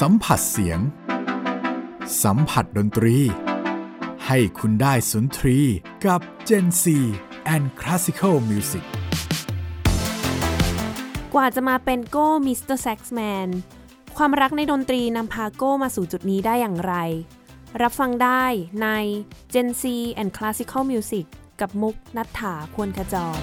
สัมผัสเสียง สัมผัสดนตรี ให้คุณได้สุนทรีกับ Gen Z and Classical Music กว่าจะมาเป็นโก้มิสเตอร์แซ็กซ์แมนความรักในดนตรีนำพาโก้มาสู่จุดนี้ได้อย่างไร รับฟังได้ใน Gen Z and Classical Music กับมุก ณัฏฐาควรขจร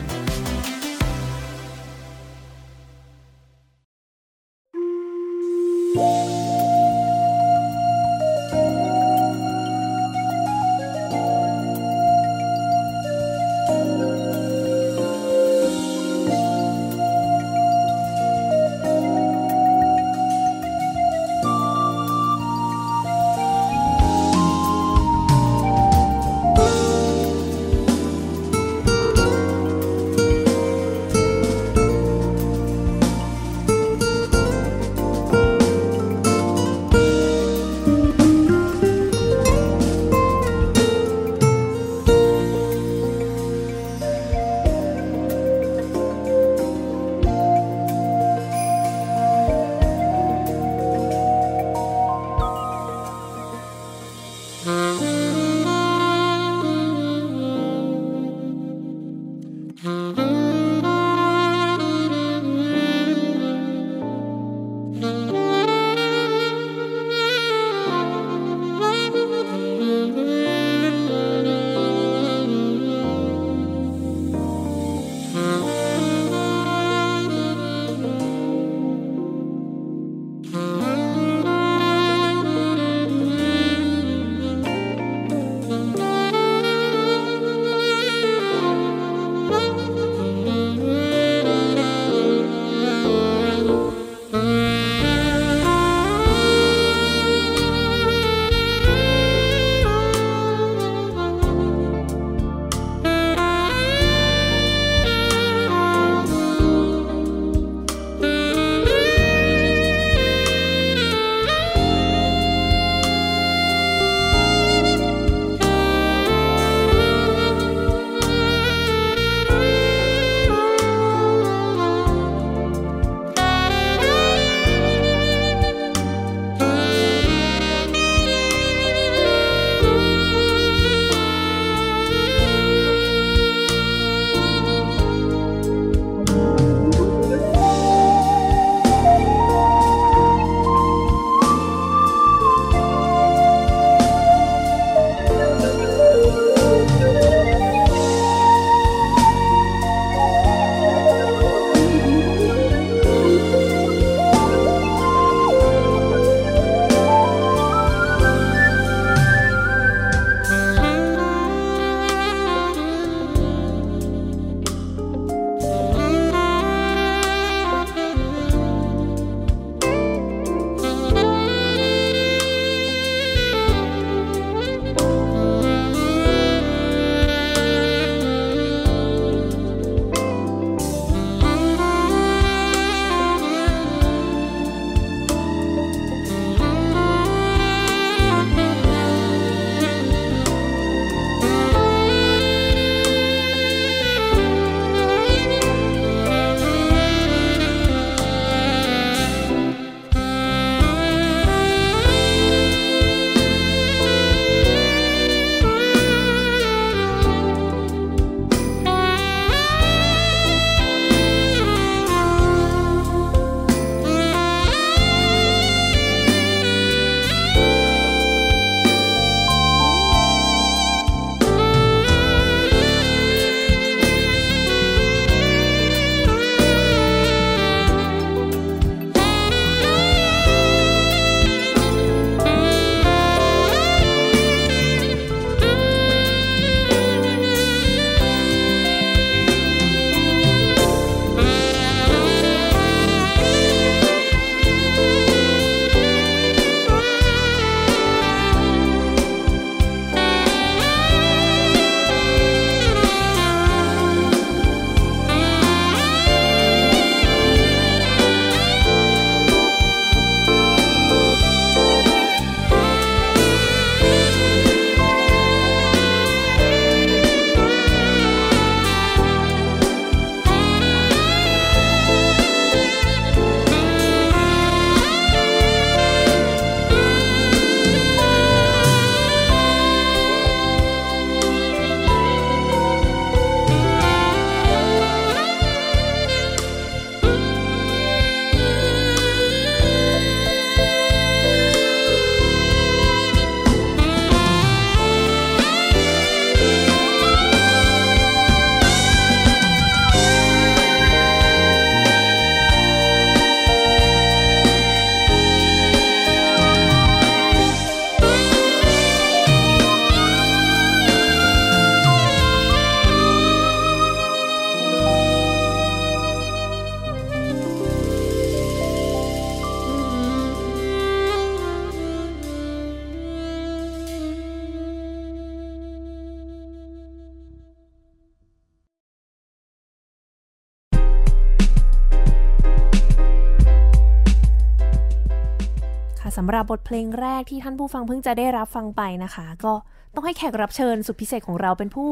สำหรับบทเพลงแรกที่ท่านผู้ฟังเพิ่งจะได้รับฟังไปนะคะ ก็ต้องให้แขกรับเชิญสุดพิเศษของเราเป็นผู้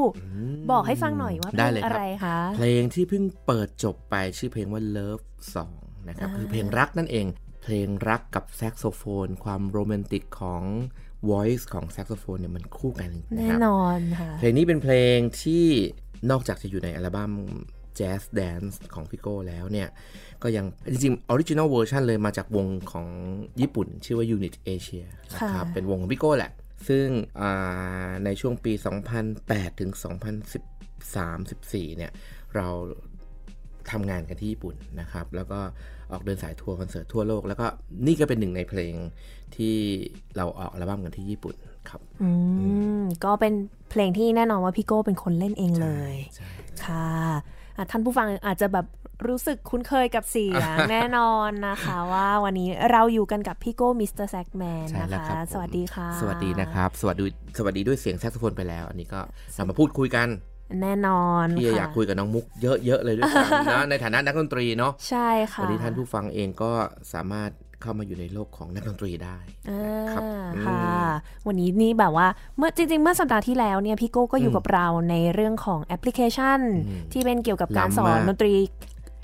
บอกให้ฟังหน่อยว่าเพลงได้เลยครับอะไรคะเพลงที่เพิ่งเปิดจบไปชื่อเพลงว่า Love Song นะครับอ่าคือเพลงรักนั่นเอง เพลงรักกับแซกโซโฟน ความโรแมนติกของ voice ของแซกโซโฟนเนี่ยมันคู่กันนะแน่ครับนอนค่ะเพลงนี้เป็นเพลงที่นอกจากจะอยู่ในอัลบั้ม Jazz Dance ของพี่โก้แล้วเนี่ย ก็ยังจริงๆ Original Version เลยมาจากวงของญี่ปุ่น ชื่อว่า Unit Asia นะครับค่ะเป็นวงของพี่โก้แหละ ซึ่งอ่าในช่วงปี 2008 ถึง 2013 14 เนี่ย เราทำงานกันที่ญี่ปุ่นนะครับ แล้วก็ออกเดินสายทัวร์คอนเสิร์ตทั่วโลก แล้วก็นี่ก็เป็นหนึ่งในเพลงที่เราออกอัลบั้มกันที่ญี่ปุ่นครับอืมก็เป็นเพลงที่แน่นอนว่าพี่โก้เป็นคนเล่นเองเลยใช่ค่ะอะ ท่านผู้ฟังอาจจะแบบรู้สึกคุ้นเคยกับเสียงแน่นอนนะคะ ว่าวันนี้เราอยู่กันกับพี่โก้มิสเตอร์แซ็กซ์แมนใช่นะแล้วคะครับผมสวัสดีค่ะ สวัสดีนะครับ สวัสดีสวัสดีด้วยเสียงแซกโซโฟนไปแล้ว อันนี้ก็เรามาพูดคุยกันแน่นอนพี่ค่ะอยากคุยกับน้องมุกเยอะๆเลยด้วยซ้ำนะในฐานะนักดนตรีเนาะใช่ค่ะวันนี้ท่านผู้ฟังเองก็สามารถ เข้ามาอยู่ในโลกของนักดนตรีได้อ่าครับอืมค่ะ วันนี้นี่แบบว่าเมื่อจริง ๆ เมื่อสัปดาห์ที่แล้วเนี่ยพี่โก้ก็อยู่อืมกับเราในเรื่องของแอปพลิเคชันอืมที่เป็นเกี่ยวกับการล้ำสอนมากดนตรี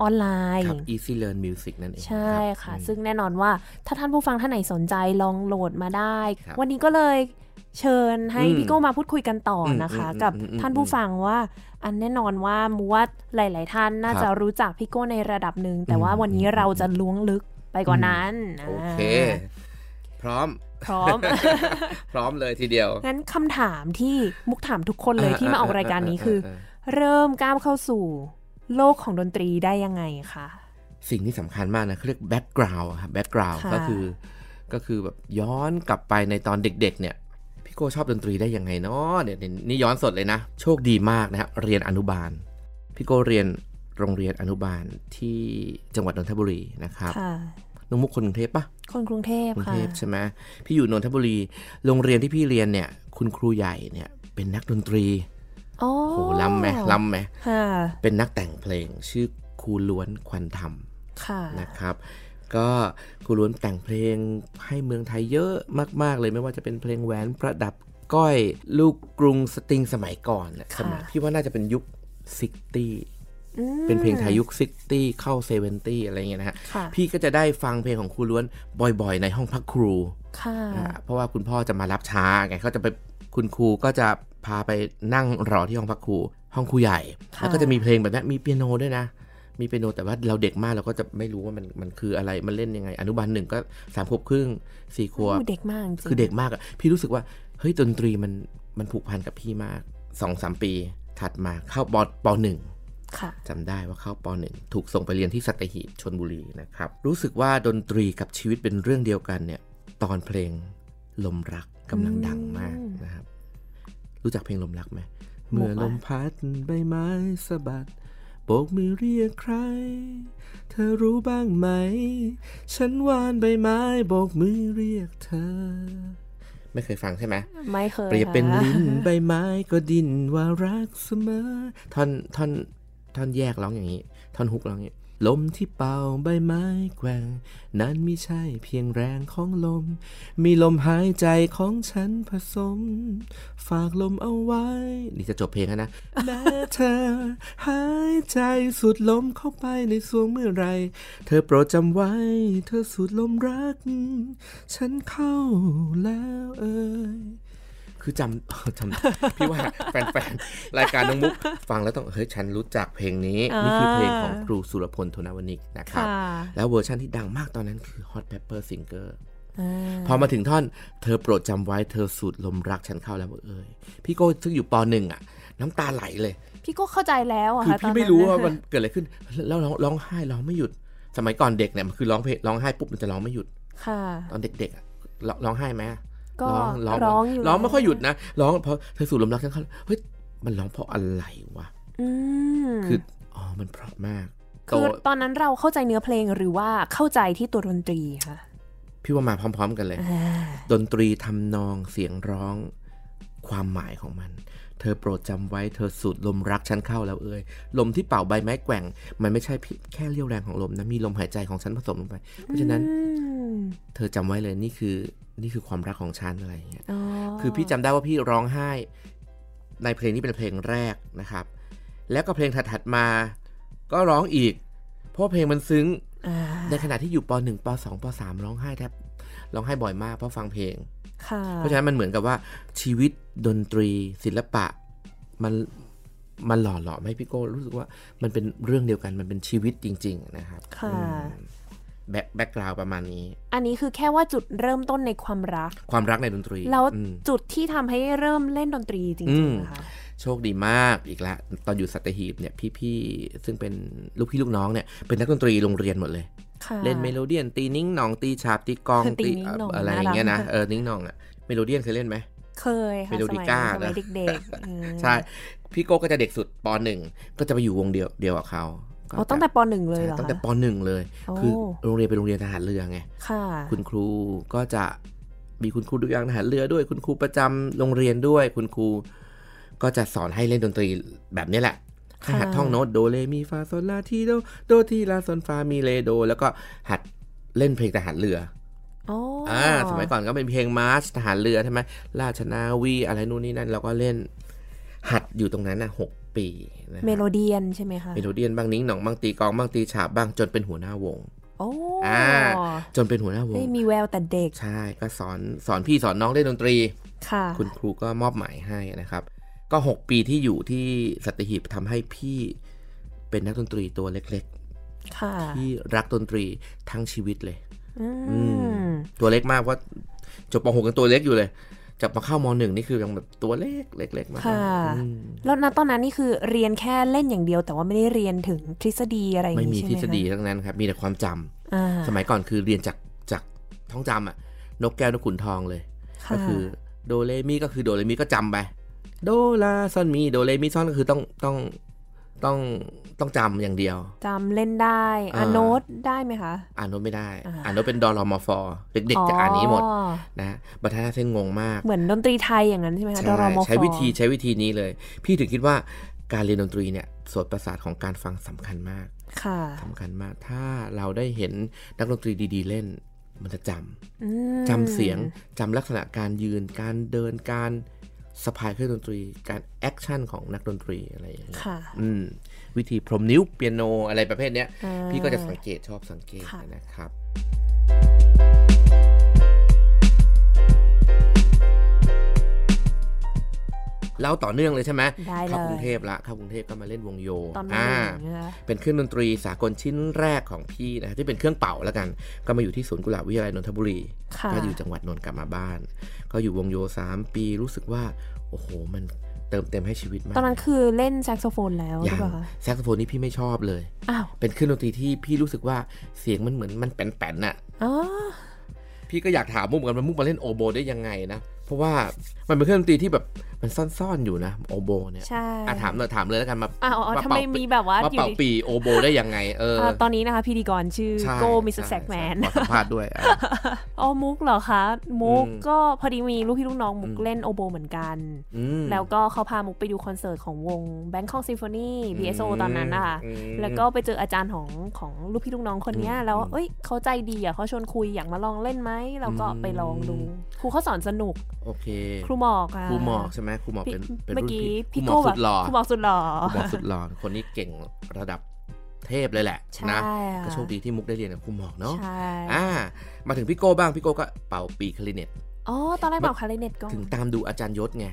ออนไลน์ครับ Easy Learn Music นั่นเอง ใช่รับค่ะอืมซึ่งแน่นอนว่าถ้าท่านผู้ฟังท่านไหนสนใจลองโหลดมาได้ครับวันนี้ก็เลยเชิญให้อืมพี่โก้มาพูดคุยกันต่ออมนะคะอืมกับอืมอืมท่านผู้ฟังว่า อันแน่นอนว่ามูว่าหลาย ๆ ท่านน่าครับจะรู้จักพี่โก้ในระดับหนึ่งแต่อืมว่าวันนี้เราจะล้วงลึก ไปกว่านั้นโอเคพร้อม พร้อม พร้อมเลยทีเดียว งั้นคำถามที่มุกถามทุกคนเลยที่มาออกรายการนี้คือเอเริ่มก้าวเข้าสู่ โลกของดนตรีได้ยังไงคะสิ่งที่สำคัญมากนะเขาเรียก background ครับ background ค่ะก็คือ ก็คือแบบย้อนกลับไปในตอนเด็ก ๆ เนี่ยพี่โก้ชอบดนตรีได้ยังไงเนาะเนี่ยนี่ย้อนสดเลยนะ โชคดีมากนะฮะเรียนอนุบาลพี่โก้เรียน โรงเรียนอนุบาลที่จังหวัดนนทบุรีนะครับค่ะน้องมุกคนกรุงเทพปะคนกรุงเทพกรุงค่ะเทพใช่ไหมพี่อยู่นนทบุรี โรงเรียนที่พี่เรียนเนี่ย คุณครูใหญ่เนี่ยเป็นนักดนตรีโอ้โหล้ำไหมล้ำไหมค่ะเป็นนักแต่งเพลงชื่อครูล้วนควันธรรมค่ะนะครับ ก็ครูล้วนแต่งเพลงให้เมืองไทยเยอะมาก ๆ เลยไม่ว่าจะเป็นเพลงแหวนประดับก้อย ลูกกรุงสตริงสมัยก่อนน่ะค่ะสมัยพี่ว่าน่าจะเป็นยุคsixty อืม เป็นเพลงไทยยุค sixty เข้า seventy อะไรเงี้ยนะฮะค่ะพี่ก็จะได้ฟังเพลงของครูล้วนบ่อยๆ ในห้องพักครูค่ะอ่าเพราะว่าคุณพ่อจะมารับช้าไงเขาจะไปคุณครูก็จะพาไปนั่งรอที่ห้องพักครู ห้องครูใหญ่ค่ะแล้วก็จะมีเพลงแบบนี้มีเปียโนด้วยนะ มีเปียโนแต่ว่าเราเด็กมากเราก็จะไม่รู้ว่ามันมันคืออะไรมันเล่นยังไง อนุบาลหนึ่งก็สามขวบครึ่งสี่ขวบโอ้เด็กมากจริงคือเด็กมากอะพี่รู้สึกว่าเฮ้ยดนตรีมันมันผูกพันกับพี่มากสองสามปีถัดมาเข้าปปหนึ่งค่ะ จำได้ว่าเข้าปหนึ่งถูกส่งไปเรียนที่สัตหีบชนบุรีนะครับ รู้สึกว่าดนตรีกับชีวิตเป็นเรื่องเดียวกันเนี่ย ตอนเพลงลมรักกำลังดังมากนะครับ รู้จักเพลงลมรักไหมมุเมื่กออะลมพัดใบไม้สะบัดโบกมือเรียกใคร เธอรู้บ้างไหม ฉันวานใบไม้โบกมือเรียกเธอ ไม่เคยฟังใช่ไหมไม่เคยเปรียบเป็นค่ะลิ้นใบไม้ก็ดินว่ารักเสมอ ท่อนท่อน ท่อนแยกร้องอย่างนี้ ท่อนฮุกร้องอย่างนี้ลมที่เป่าใบไม้แกว่งนั้นไม่ใช่เพียงแรงของลม มีลมหายใจของฉันผสม ฝากลมเอาไว้ นี่จะจบเพลงแล้วนะแม้เธอ หายใจสูดลมเข้าไปในสวงเมื่อไร เธอโปรดจำไว้ เธอสูดลมรัก ฉันเข้าแล้วเอ่ย คือจำจำพี่ว่าแฟนๆ รายการน้องมุก ฟังแล้วต้อง เฮ้ย ฉันรู้จักเพลงนี้ นี่คือเพลงของครูสุรพลโทนวนิกนะครับค่ะแล้วเวอร์ชันที่ดังมากตอนนั้นคือ Hot Pepper Singer อ่าพอมาถึงท่อนเธอโปรดจำไว้เธอสูดลมรักฉันเข้าแล้วเอ่ยพี่โก้ซึ่งอยู่ปหนึ่งอะ น้ำตาไหลเลย พี่ก็เข้าใจแล้วอะคือค่ะตอนพี่นั้นไม่รู้ว่ามันเกิดอะไรขึ้น แล้วร้องร้องไห้ร้องไม่หยุด สมัยก่อนเด็กเนี่ยมันคือร้องเพลงร้องไห้ปุ๊บมันจะร้องไม่หยุด ค่ะ ตอนเด็กๆอะร้องร้องไห้ไหม ก็ร้องร้องอยู่ร้องไม่ค่อยหยุดแล้วนะร้องเพราะเธอสูดลมรักฉันเข้าเฮ้ยมันร้องเพราะอะไรวะอืมคืออ๋อมันเพราะมากโตคือตอนนั้นเราเข้าใจเนื้อเพลงหรือว่าเข้าใจที่ตัวดนตรีค่ะพี่ว่ามาพร้อม ๆ กันเลยอ่าดนตรีทำนองเสียงร้องความหมายของมัน เธอโปรดจำไว้เธอสูดลมรักฉันเข้าแล้วเอ่ยลมที่เป่าใบไม้แกว่ง มันไม่ใช่แค่เรี่ยวแรงของลมนะมีลมหายใจของฉันผสมลงไป เพราะฉะนั้นอืม เธอจำไว้เลยนี่คือนี่คือความรักของฉันอะไรอย่างเงี้ยอ๋อคือพี่จำได้ว่าพี่ร้องไห้ ในเพลงนี้เป็นเพลงแรกนะครับ แล้วก็เพลงถัดๆมา ก็ร้องอีก เพราะเพลงมันซึ้งอ่าในขณะที่อยู่ป .1 ป .2 ป .3 ร้องไห้แทบร้องไห้บ่อยมากเพราะฟังเพลงค่ะเพราะฉะนั้นมันเหมือนกับว่าชีวิตดนตรีศิลปะมันมันหล่อหลอมให้พี่โก้รู้สึกว่ามันเป็นเรื่องเดียวกันมันเป็นชีวิตจริง ๆ นะครับ ค่ะอืม back background ประมาณนี้ อันนี้คือแค่ว่าจุดเริ่มต้นในความรัก ความรักในดนตรี แล้วอืมจุดที่ทำให้เริ่มเล่นดนตรีจอืริงมๆนะคะโชคดีมากอีกละ ตอนอยู่สัตหีบเนี่ยพี่ๆซึ่งเป็นลูกพี่ลูกน้องเนี่ยเป็นนักดนตรีโรงเรียนหมดเลยค่ะเล่นเมโลเดียน ตีนิ้งหน่องตีฉาบตีกลองตีนิ้งหน่องอะไรอย่างเงี้ยนะน่ารักเออนิ้งหน่องอะเมโลเดียนเคยเล่นไหมเคยค่ะเมโลสดิมัยก้าสมัยเด็กๆนะเออใช่พี่โก้ก็จะเด็กสุดปหนึ่งก็จะไปอยู่วงเดียวเดียวกับเขาก็ อ๋อจะตั้งแต่ปหนึ่งเลยเหรอใช่ตั้งแต่คะปหนึ่งเลยโอ้คือโรงเรียนเป็นโรงเรียนทหารเรือไงค่ะ คุณครูก็จะมีคุณครูดูอย่างทหารเรือด้วย คุณครูประจำโรงเรียนด้วย คุณครูก็จะสอนให้เล่นดนตรีแบบนี้แหละให้หัดท่องโน้ตโดเรมีฟาโซลาทีโดโดทีลาซอนฟามีเรโด แล้วก็หัดเล่นเพลงทหารเรืออ๋ออ่าสมัยก่อนก็เป็นเพลงมาร์ชทหารเรือใช่ไหมราชนาวีอะไรนู่นนี่นั่นเราก็เล่น หัดอยู่ตรงนั้นนะหก ปีนะเมโลเดียนใช่ไหมคะเมโลเดียนบ้างนิ้งหน่องบ้างตีกลองบ้างตีฉาบบ้างจนเป็นหัวหน้าวงโอ้อ่าจนเป็นหัวหน้าวงได้มีแววแต่เด็ก ใช่ ก็สอนสอนพี่สอนน้องเล่นดนตรี ค่ะ คุณครูก็มอบหมายให้นะครับ ก็ 6 ปีที่อยู่ที่สัตหีบทำให้พี่เป็นนักดนตรีตัวเล็กค่ะๆที่รักดนตรีทั้งชีวิตเลยอือืมตัวเล็กมากเพราะจบป .6 กันตัวเล็กอยู่เลย จับมาเข้าม .1 นี่คือยังแบบตัวเล็กเล็กๆมากค่ะอืมแล้วณตอนนั้นนี่คือเรียนแค่เล่นอย่างเดียว แต่ว่าไม่ได้เรียนถึงทฤษฎีอะไรอย่างไม่นี้มีใช่ไหทมฤษฎีทั้งนั้นครับ มีแต่ความจำอ่าสมัยก่อนคือเรียนจากจากท้องจำอะนกแก้วนกขุนทองเลยค่ะก็คือโดเรมีก็คือโดเรมีก็จำไป โดลาซอนมีโดเรมีซอนก็คือต้องต้องต้อง ต้องจำอย่างเดียวจำเล่นได้อ่าอ่านโน้ตได้ไหมคะ อ่านโน้ตไม่ได้อ่าอ่านโน้ตเป็นดอลมอฟอเด็กๆจะอ่านนี้หมดนะบัตรเส้นงงมาก เหมือนดนตรีไทยอย่างนั้นใช่ไหมคะใช่ดรมฟใช้วิธีใช้วิธีนี้เลย พี่ถึงคิดว่าการเรียนดนตรีเนี่ยโสตประสาทของการฟังสำคัญมากค่ะสำคัญมาก ถ้าเราได้เห็นนักดนตรีดี ๆ เล่น มันจะจำอืมจำเสียงจำลักษณะการยืนการเดินการสะพายเครื่องดนตรี การ action ของนักดนตรีอะไรอย่างเงี้ยค่ะอืม วิธีพรมนิ้วเปียโนอะไรประเภทเนี้ยอ่าพี่ก็จะสังเกตชอบสังเกตค่ะนะครับเล่าต่อเนื่องเลยใช่ไหมได้เลเข้ากรุงเทพละเข้ากรุงเทพก็มาเล่นวงโยตอนมอ่าหนึ่งนะคะเป็นเครื่องดนตรีสากลชิ้นแรกของพี่นะที่เป็นเครื่องเป่าแล้วกัน ก็มาอยู่ที่ศูนย์กุหลาบวิทยาลัยนนทบุรีค่ะก็อยู่จังหวัดนนท์กลับมาบ้าน ก็อยู่วงโยสามปีรู้สึกว่า โอ้โหมัน เติมเต็มให้ชีวิตมาก ตอนนั้นคือเล่นแซกโซโฟนแล้วหรือยังเปล่าคะแซกโซโฟนนี่พี่ไม่ชอบเลย อ้าว เป็นเครื่องดนตรีที่พี่รู้สึกว่าเสียงมันเหมือนมันแป่นๆน่ะอ๋อพี่ก็อยากถามมุกเหมือนกันว่ามุกมาเล่นโอโบได้ยังไงนะ เพราะว่ามันเป็นเครื่องดนตรีที่แบบมันซ่อนๆอยู่นะโอโบเนี่ยใช่อะถามเลยถามเลยแล้วกันมาอ้าวอ๋อมาทำไมเป่ามีแบบว่ามาอยู่เป่าดีปีโอโบได้ยังไงเอออ่าตอนนี้นะคะพิธีกรชื่อใช่โกมิสเตอร์ใช่แซกแมนใช่ขอสัมภาษณ์ด้วยอะอ๋อมุกเหรอคะ มุกอืมก็พอดีมีลูกพี่ลูกน้องมุกอืมเล่นโอโบเหมือนกันอืมแล้วก็เขาพามุกไปดูคอนเสิร์ตของวง Bangkok Symphony BSO ตอนนั้นนะคะอืมแล้วก็ไปเจออาจารย์ของของลูกพี่ลูกน้องคนเนี้ยอืมแล้วอืมเอ้ยเขาใจดีอะเขาชวนคุยอยากมาลองเล่นไหมเราก็อืมไปลองดูครูเขาสอนสนุก โอเค ครูหมอกอะครูหมอกใช่ไหมครูหมอกพี่เป็นเป็นเมื่อรุ่นกี้พี่ครูพี่หมอโก้กแบสุบดหล่อครูหมอกสุดหล่อครูหมอกสุดหล่อคนนี้เก่งระดับเทพเลยแหละใช่นะค่ะก็โชคดีที่มุกได้เรียนกับครูหมอกเนาะใช่อ่า มาถึงพี่โก้บ้างพี่โก้ก็เป่าปีคลาริเนตอ๋อตอนแรกบอกคาริเนตก่อนถึงตามดูอาจารย์ยศไง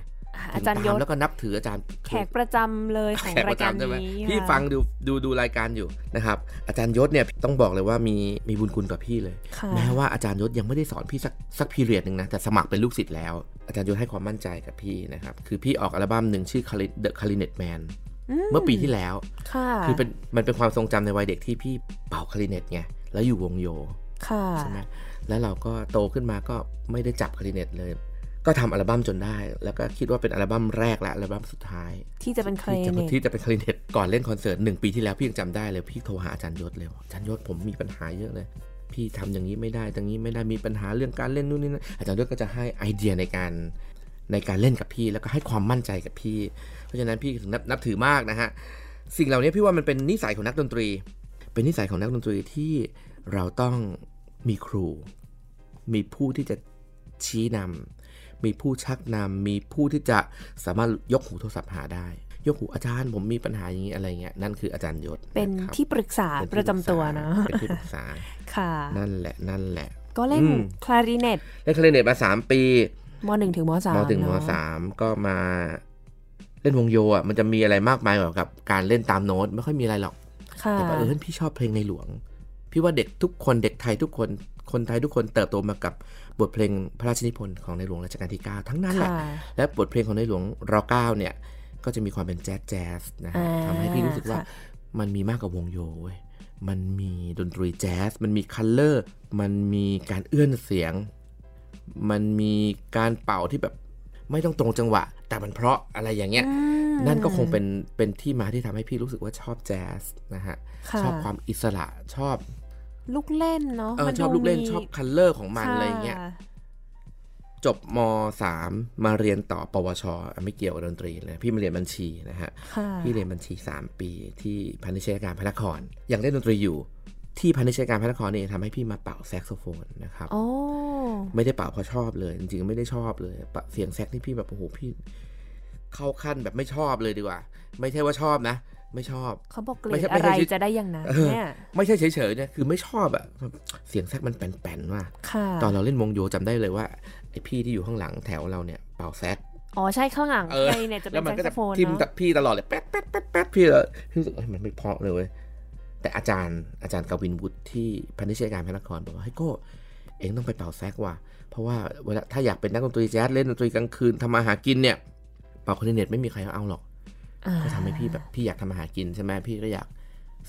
อะถึอางจารย์ยตามศแล้วก็นับถืออาจารย์แขกประจำเลยของแขกปรายระการจำใช่ไหมนี้พี่ค่ะฟังดูดูดูรายการอยู่นะครับ อาจารย์ยศเนี่ยต้องบอกเลยว่ามีมีบุญคุณกับพี่เลยค่ะแม้ว่าอาจารย์ยศยังไม่ได้สอนพี่สักสักพีเรียดหนึ่งนะแต่สมัครเป็นลูกศิษย์แล้ว อาจารย์ยศให้ความมั่นใจกับพี่นะครับคือพี่ออกอัลบั้มหนึ่งชื่อ The Clarinet Man เมื่อปีที่แล้วค่ะคือเป็นมันเป็นความทรงจำในวัยเด็กที่พี่เป่าคลาริเนตไงแล้วอยู่วงโยค่ะใช่ไหมแล้วเราก็โตขึ้นมาก็ไม่ได้จับคลาริเนตเลย ก็ทำอัลบั้มจนได้ แล้วก็คิดว่าเป็นอัลบั้มแรกและอัลบั้มสุดท้าย ที่จะเป็นคาริที่จะเนตที่จะเป็นคลาริเนตก่อนเล่นคอนเสิร์ตหนึ่งปีที่แล้วพี่ยังจำได้เลยพี่โทรหาอาจารย์ยศเลยว่าอาจารย์ยศผมมีปัญหาเยอะเลยพี่ทำอย่างนี้ไม่ได้อย่างนี้ไม่ได้มีปัญหาเรื่องการเล่นนู่นนี่นั่นอาจารย์ยศก็จะให้ไอเดียในการในการเล่นกับพี่แล้วก็ให้ความมั่นใจกับพี่ เพราะฉะนั้นพี่ถึงนับนับถือมากนะฮะสิ่งเหล่านี้พี่ว่ามันเป็นนิสัยของนักดนตรี เป็นนิสัยของนักดนตรีที่เราต้องมีครู มีผู้ที่จะชี้นำ มีผู้ชักนำมีผู้ที่จะสามารถยกหูโทรศัพท์หาได้ยกหูอาจารย์ผมมีปัญหาอย่างนี้อะไรเงี้ยนั่นคืออาจารย์ยศ เป็นครับที่ปรึกษาเป็นประจำตัวนะเป็นที่ปรึกษาค่ะ นั่นแหละนั่นแหละ ก็เล่นอืมคลาริเนตเล่นคลาริเนตมาสามปีมหนึ่งถึงมสามมถึงมเนอะสามก็มาเล่นวงโยอะมันจะมีอะไรมากมายกว่ากับการเล่นตามโน้ตไม่ค่อยมีอะไรหรอกค่ะแต่ว่าเออพี่ชอบเพลงในหลวง พี่ว่าเด็กทุกคนเด็กไทยทุกคน คนไทยทุกคนเติบโตมากับบทเพลงพระราชนิพนธ์ของในหลวงรัชกาลที่ 9 ทั้งนั้นแหละค่ะและบทเพลงของในหลวงร9เนี่ย ก็จะมีความเป็นแจ๊สแจ๊สนะฮะอ่าทำให้พี่รู้สึกว่าค่ะมันมีมากกว่าวงโยเว้ยมันมีดนตรีแจ๊ส มันมีคัลเลอร์ มันมีการเอื้อนเสียง มันมีการเป่าที่แบบไม่ต้องตรงจังหวะ แต่มันเพราะอะไรอย่างเงี้ยอืมนั่นก็คงเป็นเป็นที่มาที่ทำให้พี่รู้สึกว่าชอบแจ๊สนะฮะค่ะชอบความอิสระ ชอบ ลูกเล่นเนาะเออมันชอบดูลูกเล่นมีชอบ color ของมันอะไรเงี้ยค่จบมสามมาเรียนต่อปวชอะไม่เกี่ยวกับดนตรีเลยพี่มาเรียนบัญชีนะฮะค่ะพี่เรียนบัญชี 3 ปีที่พาณิชยการพระนครยังเล่นดนตรีอยู่ ที่พาณิชยการพระนครนี่ทำให้พี่มาเป่าแซกโซโฟนนะครับโอ้ไม่ได้เป่าเพราะชอบเลย จริงๆไม่ได้ชอบเลยปะเสียงแซกนี่พี่แบบโอ้โหพี่ เข้าขั้นแบบไม่ชอบเลยดีกว่า ไม่ใช่ว่าชอบนะ ไม่ชอบเขาบอกเกรไม่ดใช่ไม่อะใช่ไรชื่อจะได้อย่างนั้นเออเนี่ยไม่ใช่เฉยๆเนี่ยคือไม่ชอบอะเสียงแซกมันแป่นๆว่ะค่ะตอนเราเล่นวงโยจำได้เลยว่าไอพี่ที่อยู่ข้างหลังแถวเราเนี่ยเป่าแซกอ๋อใช่ข้างหลังเออใครเนี่ยจะเป็แล้นวมันแซก็กจะโซโฟนทิมเนาะกับพี่ตลอดเลยแป๊ดแป๊ดแป๊ดแป๊ดพี่เลยพี่รู้สึกเอ้ยมันไม่เพราะเลยเว้ยแต่อาจารย์อาจารย์กวินวุฒิที่พันธิชยการพระนครบอกว่าเฮ้ยโก็เองต้องไปเป่าแซกว่ะเพราะว่าเวลาถ้าอยากเป็นนักดนตรีแจ๊สเล่นดนตรีกลางคืนทำมาหากินเนี่ยเป่าคลาริเนตไม่มีใครเอาหรอกอ่า ก็ทำให้พี่แบบพี่อยากทำมาหากินใช่ไหมพี่ก็อยาก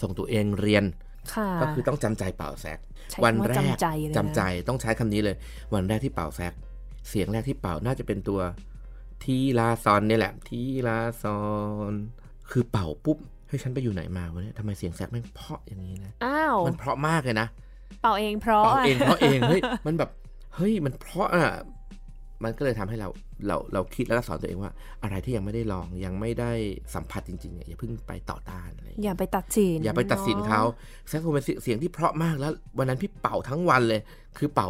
ส่งตัวเองเรียนค่ะก็คือต้องจำใจเป่าแซกใช้วันคำว่าแรกจำใจเลยนะจำใจต้องใช้คำนี้เลย วันแรกที่เป่าแซกเสียงแรกที่เป่าน่าจะเป็นตัวทีลาซอนเนี่ยแหละ ทีลาซอนคือเป่าปุ๊บเฮ้ยฉันไปอยู่ไหนมาวะเนี่ยทำไมเสียงแซกแม่งเพราะอย่างนี้นะอ้าวมันเพราะมากเลยนะเป่าเองเพราะเป่าอะเองเพราะเองเฮ้ยมันแบบเฮ้ยมันเพราะอะ มันก็เลยทำให้เราเราเราคิดแล้วก็สอนตัวเองว่า อะไรที่ยังไม่ได้ลองยังไม่ได้สัมผัสจริงๆเนี่ยอย่าเพิ่งไปต่อต้านอะไรอย่างเงี้ยอย่าไปตัดสิน อย่าไปตัดสินเขาอะแซกโซโฟนเป็นเสียงที่เพราะมากแล้ว วันนั้นพี่เป่าทั้งวันเลย คือเป่า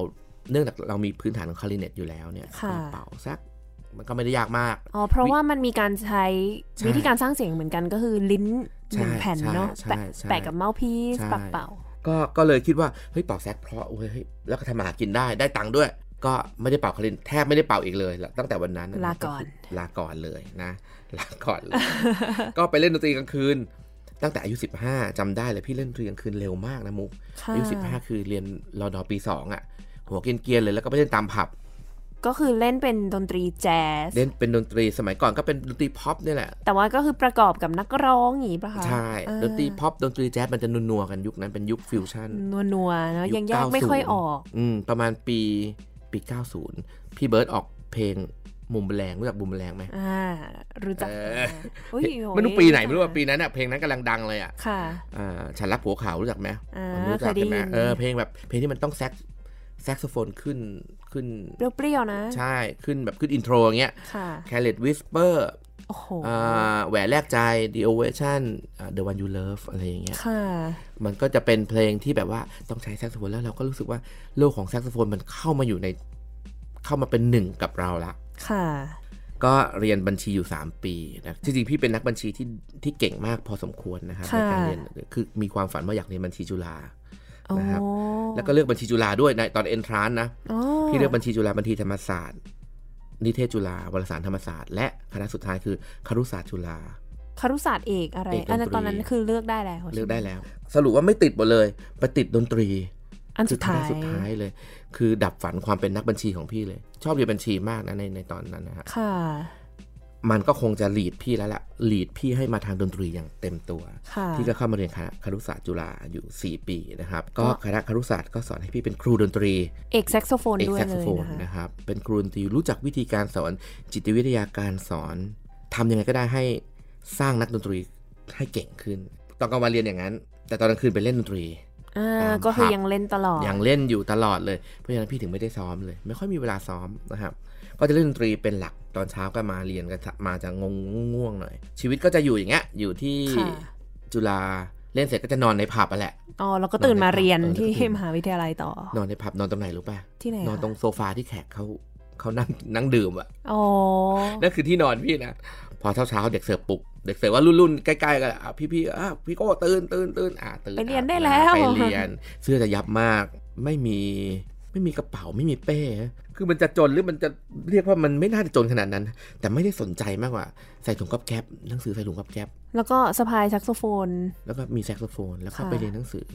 เนื่องจากเรามีพื้นฐานของคลาริเนตอยู่แล้วเนี่ยค่ะก็เป่าแซกมันก็ไม่ได้ยากมาก อ๋อ เพราะว่ามันมีการใช้ใช่วิธีการสร้างเสียงเหมือนกันก็คือลิ้นหนึ่งใช่แผ่นเนาะใช่แปะใช่แปะกับเมาส์พีซใช่ปักเป่าก็ก็เลยคิดว่าเฮ้ยเป่าแซกเพราะเว้ยเฮ้ยแล้วก็ทำมาหากินได้ได้ตังค์ด้วย ก็ไม่ได้เป่าคลารินแทบไม่ได้เป่าอีกเลยตั้งแต่วันนั้นลาก่อนลาก่อนเลยนะลาก่อนเลยก็ไปเล่นดนตรีกลางคืน ตั้งแต่อายุ 15จำได้เลยพี่เล่นดนตรีกลางคืนเร็วมากนะมุกค่ะอายุ 15 คือเรียนรอดอปีสองอะหัวเกรียนๆเลยแล้วก็ไปเล่นตามผับ ก็คือเล่นเป็นดนตรีแจ๊สเล่นเป็นดนตรีสมัยก่อนก็เป็นดนตรีพ็อปนี่แหละ แต่ว่าก็คือประกอบกับนักร้องอย่างนี้ป่ะคะใช่อ่าดนตรีพ็อปดนตรีแจ๊สมันจะนัวๆกันยุคนั้นเป็นยุคฟิวชั่นนัวๆเนาะยุคยังแยกไม่90ค่อยออก อืมประมาณปี ปี 90 พี่เบิร์ดออกเพลงบูมเมอแรงรู้จักบูมเมอแรงไหมอ่ารู้จักเอออุ๊ยโหไม่รู้ปีไหนไม่รู้ว่าปีนั้นอะเพลงนั้นกำลังดังเลยอะค่ะอ่าฉันรักผัวเขารู้จักไหมอ่ารู้จักเคยได้ใช่ไหมเออเพลงแบบเพลงที่มันต้องแซกแซกโซโฟนขึ้นขึ้นเปรี้ยวๆนะ ใช่ขึ้นแบบขึ้น intro อย่างเงี้ยค่ะ แคลเลตวิสเปอร์โอ้โหแหวนแลกใจ The Ovation อ่า The One You Love อะไรอย่างเงี้ยค่ะมันก็จะเป็นเพลงที่แบบว่าต้องใช้แซกโซโฟนแล้วเราก็รู้สึกว่าโลกของแซกโซโฟนมันเข้ามาอยู่ในเข้ามาเป็นหนึ่งกับเราละค่ะก็เรียนบัญชีอยู่ 3 ปีนะจริงๆพี่เป็นนักบัญชีที่ที่เก่งมากพอสมควรนะครับในค่ะการเรียนคือมีความฝันว่าอยากเรียนบัญชีจุฬาโอ้นะครับแล้วก็เลือกบัญชีจุฬาด้วยในตอนเอนทรานนะอ๋อพี่เลือกบัญชีจุฬาบัญชีธรรมศาสตร์ นิเทศจุฬาวารสารธรรมศาสตร์ และคณะสุดท้ายคือครุศาสตร์จุฬาคารุศาสตร์เอกอะไรเอกดนตรีอันนั้นตอนนั้นคือเลือกได้แล้วเลือกได้ใช่หมแล้ว สรุปว่าไม่ติดหมดเลยไปติดดนตรี อันสุดท้ายคือคณะสุดท้ายเลย คือดับฝันความเป็นนักบัญชีของพี่เลย ชอบเรียนบัญชีมากนะในในตอนนั้นนะฮะค่ะ มันก็คงจะ lead พี่แล้วล่ะ lead พี่ให้มาทางดนตรีอย่างเต็มตัวค่ะพี่ก็เข้ามาเรียนคณะครุศาสตร์จุฬาอยู่ 4 ปีนะครับ ก็คณะครุศาสตร์ก็สอนให้พี่เป็นครูดนตรี เอกแซกโซโฟนเอกด้วยแซกเลโซยโฟนเลยนะคะนะครับ เป็นครูดนตรีรู้จักวิธีการสอนจิตวิทยาการสอนทำยังไงก็ได้ให้สร้างนักดนตรีให้เก่งขึ้น ตอนกลางวันเรียนอย่างนั้น แต่ตอนกลางคืนไปเล่นดนตรีอ่าตามก็คือผับยังเล่นตลอด ยังเล่นอยู่ตลอดเลย เพราะฉะนั้นพี่ถึงไม่ได้ซ้อมเลย ไม่ค่อยมีเวลาซ้อมนะครับ ก็จะเล่นดนตรีเป็นหลักตอนเช้าก็มาเรียนกันมาจะงงง่วงๆหน่อย ชีวิตก็จะอยู่อย่างเงี้ยอยู่ที่ค่ะจุฬาเล่นเสร็จก็จะนอนในผับอะแหละ อ๋อ แล้วก็ตื่นมาเรียนเออแล้วก็ที่ตื่นมหาวิทยาลัยต่อ นอนในผับนอนตรงไหนรู้ป่ะ ที่ไหน นอนคะตรงโซฟาที่แขกเขาเขานั่งนั่งดื่มอะอ๋อ นั่นคือที่นอนพี่นะ พอเช้าเช้าๆเด็กเสิร์ฟปลุก เด็กเสิร์ฟว่ารุ่นรุ่นๆใกล้ๆกันอะพี่พี่ๆอะพี่โก้ตื่นตื่นตื่นอะตื่นไปเรียนอะได้แล้ว ไปเรียน เสื้อจะยับมาก ไม่มีไม่มีกระเป๋าไม่มีเป้ คือมันจะจนหรือมันจะเรียกว่ามันไม่น่าจะจนขนาดนั้น แต่ไม่ได้สนใจมากกว่า ใส่ถุงก๊อบแก๊บหนังสือใส่ถุงก๊อบแก๊บแล้วก็สะพายแซกโซโฟน แล้วก็มีแซกโซโฟน แล้วก็ค่ะไปเรียนหนังสือ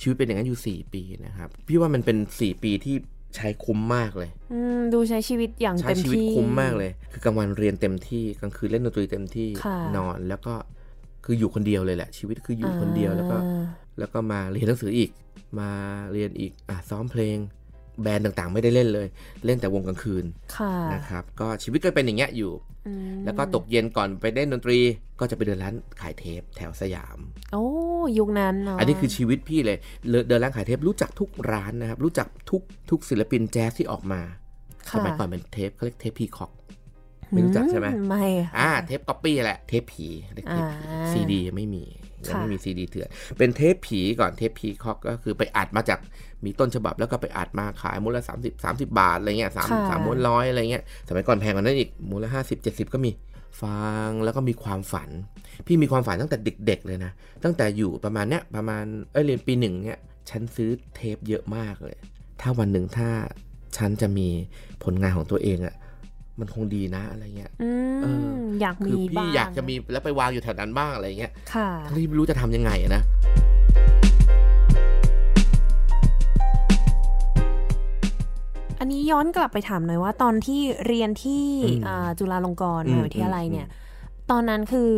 ชีวิตเป็นอย่างนั้นอยู่ 4 ปีนะครับ พี่ว่ามันเป็น 4 ปีที่ใช้คุ้มมากเลย อืมดูใช้ชีวิตอย่างใช้เต็มชีวิตที่คุ้มมากเลย คือกลางวันเรียนเต็มที่กลางคืนเล่นดนตรีเต็มที่ค่ะนอนแล้วก็คืออยู่คนเดียวเลยแหละ ชีวิตคืออยู่คนเดียวแล้วก็อ่าแล้วก็มาเรียนหนังสืออีก มาเรียนอีกอะซ้อมเพลง band ต่างๆ ไม่ได้เล่นเลย เล่นแต่วงกลางคืนค่ะนะครับก็ชีวิตก็เป็นอย่างเงี้ยอยู่อืมแล้วก็ตกเย็นก่อนไปเล่นดนตรี ก็จะไปเดินร้านขายเทปแถวสยาม โอ้ยุคนั้นเนาะอันนี้คือชีวิตพี่เลยเลเดินร้านขายเทปรู้จักทุกร้านนะครับ รู้จักทุกทุกศิลปินแจ๊สที่ออกมาค่ะสมัยก่อนเป็นเทปเขาเรียกเทป Peacockไม่รู้จักใช่ไหมไม่อ่าค่ะเทปก๊อปปี้แหละเทปผีเรียกเทปผีอ่าซีดียังไม่มี ยังไม่ค่ะมีซีดีเถื่อนเป็นเทปผีก่อนเทปพีคอกก็คือไปอัดมาจากมีต้นฉบับแล้วก็ไปอัดมาขายมูลละสามสิบสามสิบาทอะไรเงี้ยสามสามม้วนร้อยอะไรเงี้ยสมัยก่อนแพงกว่านั้นอีกมูลละห้าสิบเจ็ดสิบก็มีฟังแล้วก็มีความฝัน พี่มีความฝันตั้งแต่เด็ก ๆ เลยนะ ตั้งแต่อยู่ประมาณเนี้ยประมาณเอ้ยเรียนปีหนึ่งเนี้ยฉันซื้อเทปเยอะมากเลย ถ้าวันหนึ่งถ้าฉันจะมีผลงานของตัวเองอะ มันคงดีนะอะไรเงี้ยอืเออมอยากคืมีอพี่บ้างอยากจะมีแล้วไปวางอยู่แถวนั้นบ้างอะไรเงี้ยค่ะทั้งที่ไม่รู้จะทำยังไงอะนะอันนี้ย้อนกลับไปถามหน่อยว่าตอนที่เรียนที่อ่าจุฬาลงกรณ์มหาวิทยาลัยเนี่ย ตอนนั้นคือ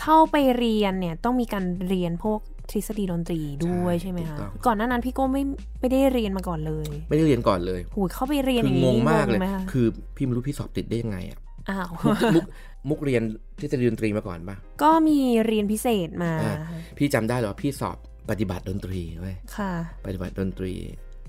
เข้าไปเรียนเนี่ยต้องมีการเรียนพวก ทฤษฎีดนตรีด้วยใช่ไหมคะก่อนหน้านั้นพี่โก็ไม่ไม่ได้เรียนมาก่อนเลย ไม่ได้เรียนก่อนเลยหูยเข้าไปเรียนคืออย่างนี้งงมากเลยไหมคะคือพี่ไม่รู้พี่สอบติดได้ยังไงอะอ้าวมุกมุกเรียนทฤษฎีดนตรีมาก่อนปะก็มีเรียนพิเศษมาอ่าพี่จำได้เหรอพี่สอบปฏิบัติดนตรีเว้ยค่ะ ปฏิบัติดนตรี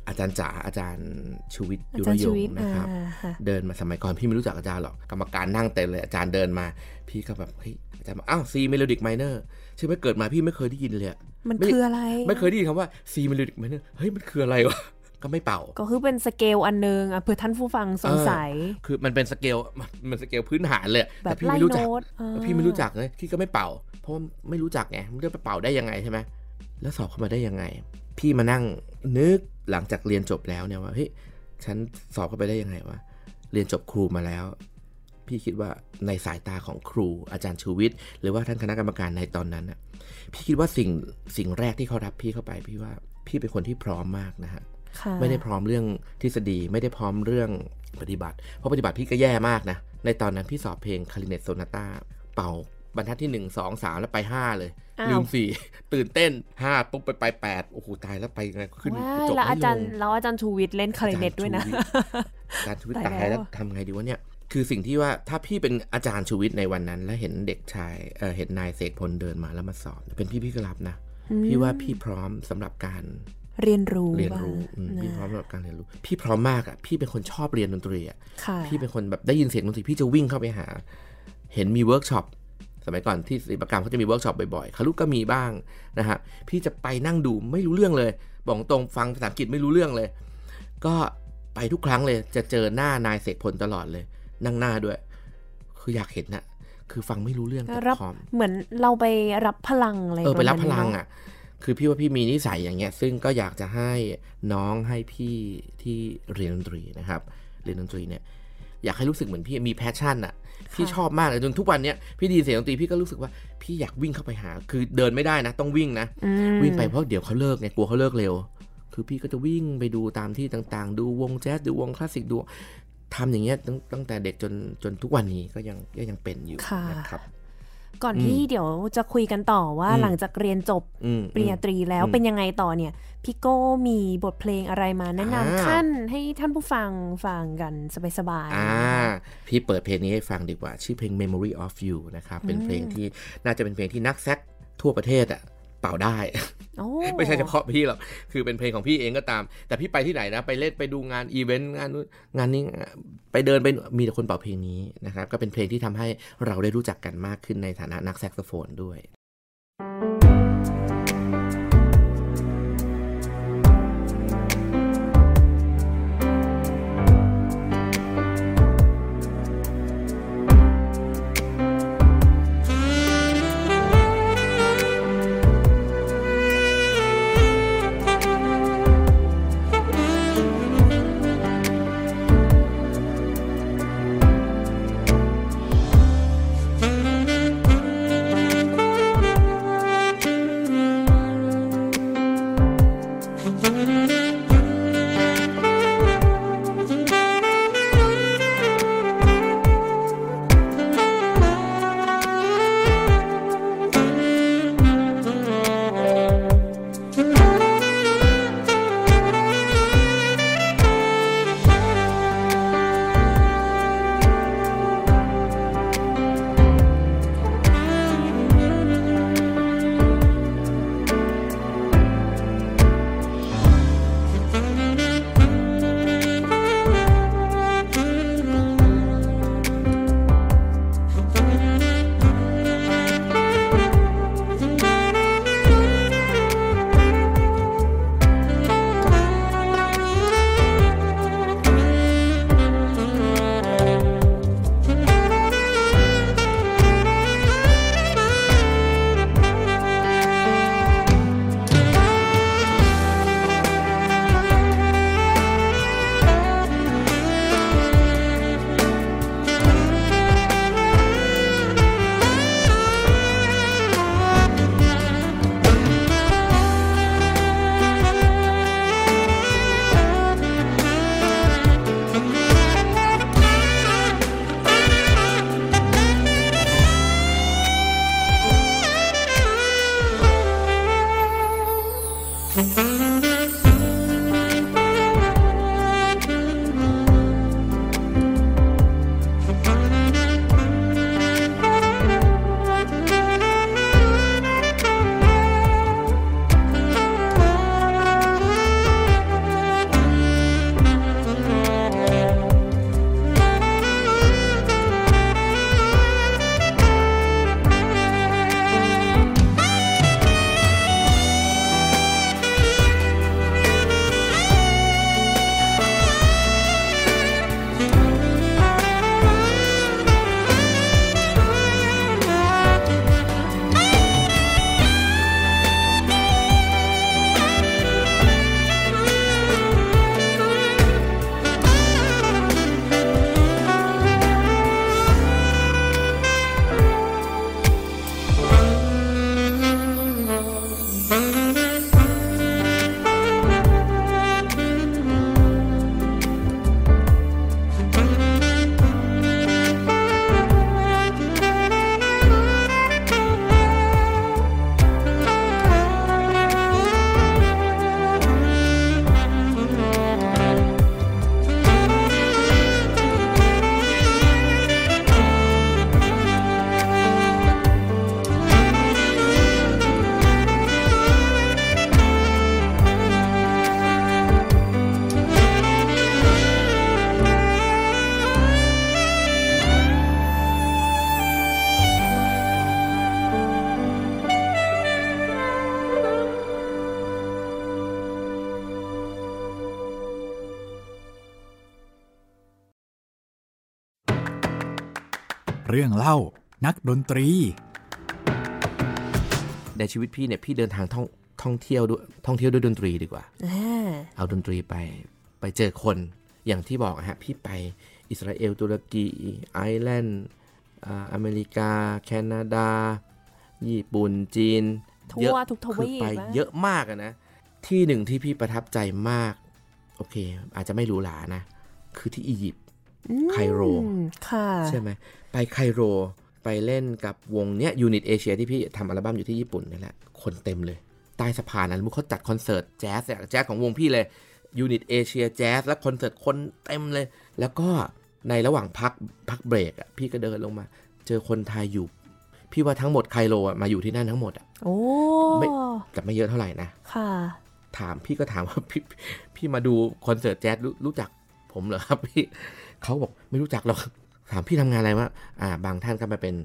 อาจารย์จ๋าอาจารย์ชูวิทย์อายุจารรย์ยชีงวิตนะครับอ่าค่ะเดินมาสมัยก่อนพี่ไม่รู้จักอาจารย์หรอกกรรมการนั่งเต็มเลยอาจารย์เดินมา พี่ก็แบบเฮ้ยอาจารย์บอกอ้าว C melodic minorใช่ไหมเกิดมาพี่ไม่เคยได้ยินเลยอะมันไม่คืออะไร ไม่เคยได้ยินคำว่า C melodic minor เฮ้ยมันคืออะไรวะก็ไม่เป่า ก็คือเป็นสเกลอันนึงอะเผื่อท่านผู้ฟังสงสัย คือมันเป็นสเกลมันมันสเกลพื้นฐานเลยอะแบบแต่พี่ไล่ไม่รู้จักโน้ตอ่าพี่ไม่รู้จักเลยพี่ก็ไม่เป่า เพราะว่าไม่รู้จักไงมันจะไปเป่าได้ยังไงใช่ไหมแล้วสอบเข้ามาได้ยังไง พี่มานั่งนึก หลังจากเรียนจบแล้วเนี่ยว่าเฮ้ยฉันสอบเข้าไปได้ยังไงวะเรียนจบครูมาแล้ว พี่คิดว่าในสายตาของครูอาจารย์ชูวิทย์หรือว่าท่านคณะกรรมการในตอนนั้นน่ะพี่คิดว่าสิ่งสิ่งแรกที่เขารับพี่เข้าไป พี่ว่าพี่เป็นคนที่พร้อมมากนะฮะค่ะไม่ได้พร้อมเรื่องทฤษฎีไม่ได้พร้อมเรื่องปฏิบัติ เพราะปฏิบัติพี่ก็แย่มากนะในตอนนั้นพี่สอบเพลงคาริเนตโซนาต้าเป่าบรรทัดที่ 1 2 3 แล้วไป 5 เลยอ้าว ลืมสี่ตื่นเต้น5ปุ๊บไปไปแปดโอ้โหตายแล้วไปไงขึ้นว้ายจบแล้วไม่อาจารย์ลงแล้วอาจารย์ชูวิทย์เล่นคาริเนตด้วยนะอาจารย์ชูวิทย์ตายแล้แล้วทำไงดีวะเนี่ยคือสิ่งที่ว่าถ้าพี่เป็นอาจารย์ชูวิทย์ในวันนั้น แล้วเห็นเด็กชายเออเห็นนายเสกพลเดินมาแล้วมาสอบ เป็นพี่พี่ก็รับนะพี่ว่าพี่พร้อมสำหรับการเรียนรู้เรียนรู้บ้างอืมพี่พร้อมนะสำหรับการเรียนรู้ พี่พร้อมมากอะพี่เป็นคนชอบเรียนดนตรีอะค่ะพี่เป็นคนแบบได้ยินเสียงดนตรีพี่จะวิ่งเข้าไปหา เห็นมีเวิร์กช็อป สมัยก่อนที่ศิลปกรรมเขาจะมีเวิร์กช็อปบ่อยๆครุก็มีบ้างนะฮะพี่จะไปนั่งดูไม่รู้เรื่องเลย บอกตรงฟังภาษาอังกฤษไม่รู้เรื่องเลย ก็ไปทุกครั้งเลยจะเจอหน้านายเสกพลตลอดเลย นั่งหน้าด้วย คืออยากเห็นนะคือฟังไม่รู้เรื่องแต่รับพร้อมเหมือนเราไปรับพลังอะไรเออไปรับตพนั้นลังเนอะคือพี่ว่าพี่มีนิสัยอย่างเงี้ย ซึ่งก็อยากจะให้น้องให้พี่ที่เรียนดนตรีนะครับ เรียนดนตรีเนี่ย อยากให้รู้สึกเหมือนพี่มี passion อะพี่ชอบมากเลยจนทุกวันเนี้ยพี่ได้ยินเสียงดนตรีพี่ก็รู้สึกว่าพี่อยากวิ่งเข้าไปหา คือเดินไม่ได้นะ ต้องวิ่งนะอืมวิ่งไปเพราะเดี๋ยวเขาเลิกไงกลัวเขาเลิกเร็ว คือพี่ก็จะวิ่งไปดูตามที่ต่างๆ ดูวงแจ๊สดูวงคลาสสิกดูทำอย่างเงี้ยตั้งตั้งแต่เด็กจนจนทุกวันนี้ก็ยังก็ยังเป็นอยู่ค่ะนะครับ ก่อนอืมที่เดี๋ยวจะคุยกันต่อว่าอืมหลังจากเรียนจบอืมปริญญาตรีแล้วอืมเป็นยังไงต่อเนี่ยพี่โก้มีบทเพลงอะไรมาแนะอ่านำขั้นให้ท่านผู้ฟังฟังกันสบายๆอ่าพี่เปิดเพลงนี้ให้ฟังดีกว่า ชื่อเพลง Memory of You นะครับ เป็นเพลงที่น่าจะเป็นเพลงที่นักแซกทั่วประเทศอะเป่าได้โอ้ ไม่ใช่เฉพาะพี่หรอกคือเป็นเพลงของพี่เองก็ตาม แต่พี่ไปที่ไหนนะ ไปเล่นไปดูงานอีเวนต์งานนู้นงานนี้ไปเดินไปมีแต่คนเป่าเพลงนี้นะครับ ก็เป็นเพลงที่ทำให้เราได้รู้จักกันมากขึ้นในฐานะนักแซกโซโฟนด้วย เรื่องเล่า นักดนตรี ในชีวิตพี่เนี่ยพี่เดินทางท่องท่องเที่ยวด้วยท่องเที่ยวด้วยดนตรีดีกว่าอ่าเอาดนตรีไปไปเจอคนอย่างที่บอกอะฮะพี่ไปอิสราเอลตุรกีไอร์แลนด์อ่าอเมริกา แคนาดา ญี่ปุ่นจีนเยอะคือทั่วทุกทวีปไปนะเยอะมากอะนะ ที่หนึ่งที่พี่ประทับใจมาก โอเค อาจจะไม่หรูหรานะ คือที่อียิปต์อืม ไคโรค่ะใช่ไหมไปไคโรไปเล่นกับวงเนี้ย Unit Asia ที่พี่ทำอัลบั้มอยู่ที่ญี่ปุ่นนี่แหละ คนเต็มเลย ใต้สะพานน้องมุกเขาจัดคอนเสิร์ตแจ๊สอะแจ๊สของวงพี่เลย Unit Asia แจ๊สและคอนเสิร์ตคนเต็มเลย แล้วก็ในระหว่างพักพักเบรกอะพี่ก็เดินลงมา เจอคนไทยอยู่ พี่ว่าทั้งหมดไคโรอะมาอยู่ที่นั่นทั้งหมดอะโอ้ไม่แต่ไม่เยอะเท่าไหร่นะค่ะ ถามพี่ก็ถามว่าพี่พี่มาดูคอนเสิร์ตแจ๊สรู้รู้จักผมเหรอครับพี่ เขาบอกไม่รู้จักหรอกถามพี่ทำงานอะไรวะอ่า บางท่านก็มาเป็น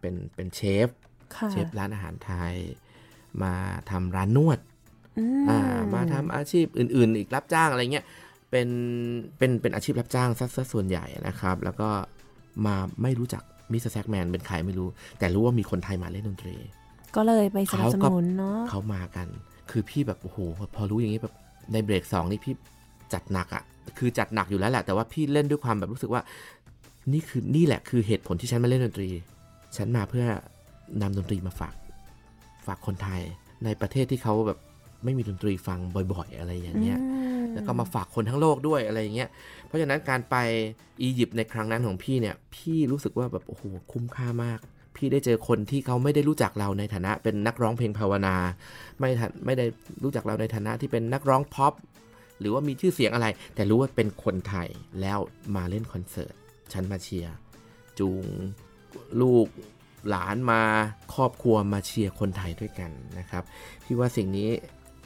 เป็นเป็นเชฟค่ะเชฟร้านอาหารไทย มาทำร้านนวดอืมอ่ามาทำอาชีพอื่น ๆ อีกรับจ้างอะไรเงี้ยเป็นเป็นเป็นอาชีพรับจ้างซะซะส่วนใหญ่นะครับ แล้วก็มาไม่รู้จัก Mr.Saxman เป็นใครไม่รู้ แต่รู้ว่ามีคนไทยมาเล่นดนตรี ก็เลยไปสนับสเขาก็นุนเนาะเขามากัน คือพี่แบบโอ้โหพอรู้อย่างนี้แบบในเบรกสองนี่พี่จัดหนักอะ่ะ คือจัดหนักอยู่แล้วแหละ แต่ว่าพี่เล่นด้วยความแบบรู้สึกว่า นี่คือนี่แหละคือเหตุผลที่ฉันมาเล่นดนตรี ฉันมาเพื่อนำดนตรีมาฝากฝากคนไทยในประเทศที่เขาแบบไม่มีดนตรีฟังบ่อย ๆ อะไรอย่างเงี้ยอืมแล้วก็มาฝากคนทั้งโลกด้วยอะไรอย่างเงี้ย เพราะฉะนั้นการไปอียิปต์ในครั้งนั้นของพี่เนี่ย พี่รู้สึกว่าแบบโอ้โหคุ้มค่ามาก พี่ได้เจอคนที่เขาไม่ได้รู้จักเราในฐานะเป็นนักร้องเพลงภาวนา ไม่ทันไม่ได้รู้จักเราในฐานะที่เป็นนักร้องพ็อป หรือว่ามีชื่อเสียงอะไร แต่รู้ว่าเป็นคนไทยแล้วมาเล่นคอนเสิร์ตฉันมาเชียร์จูงลูกหลานมาครอบครัวมาเชียร์คนไทยด้วยกันนะครับพี่ว่าสิ่งนี้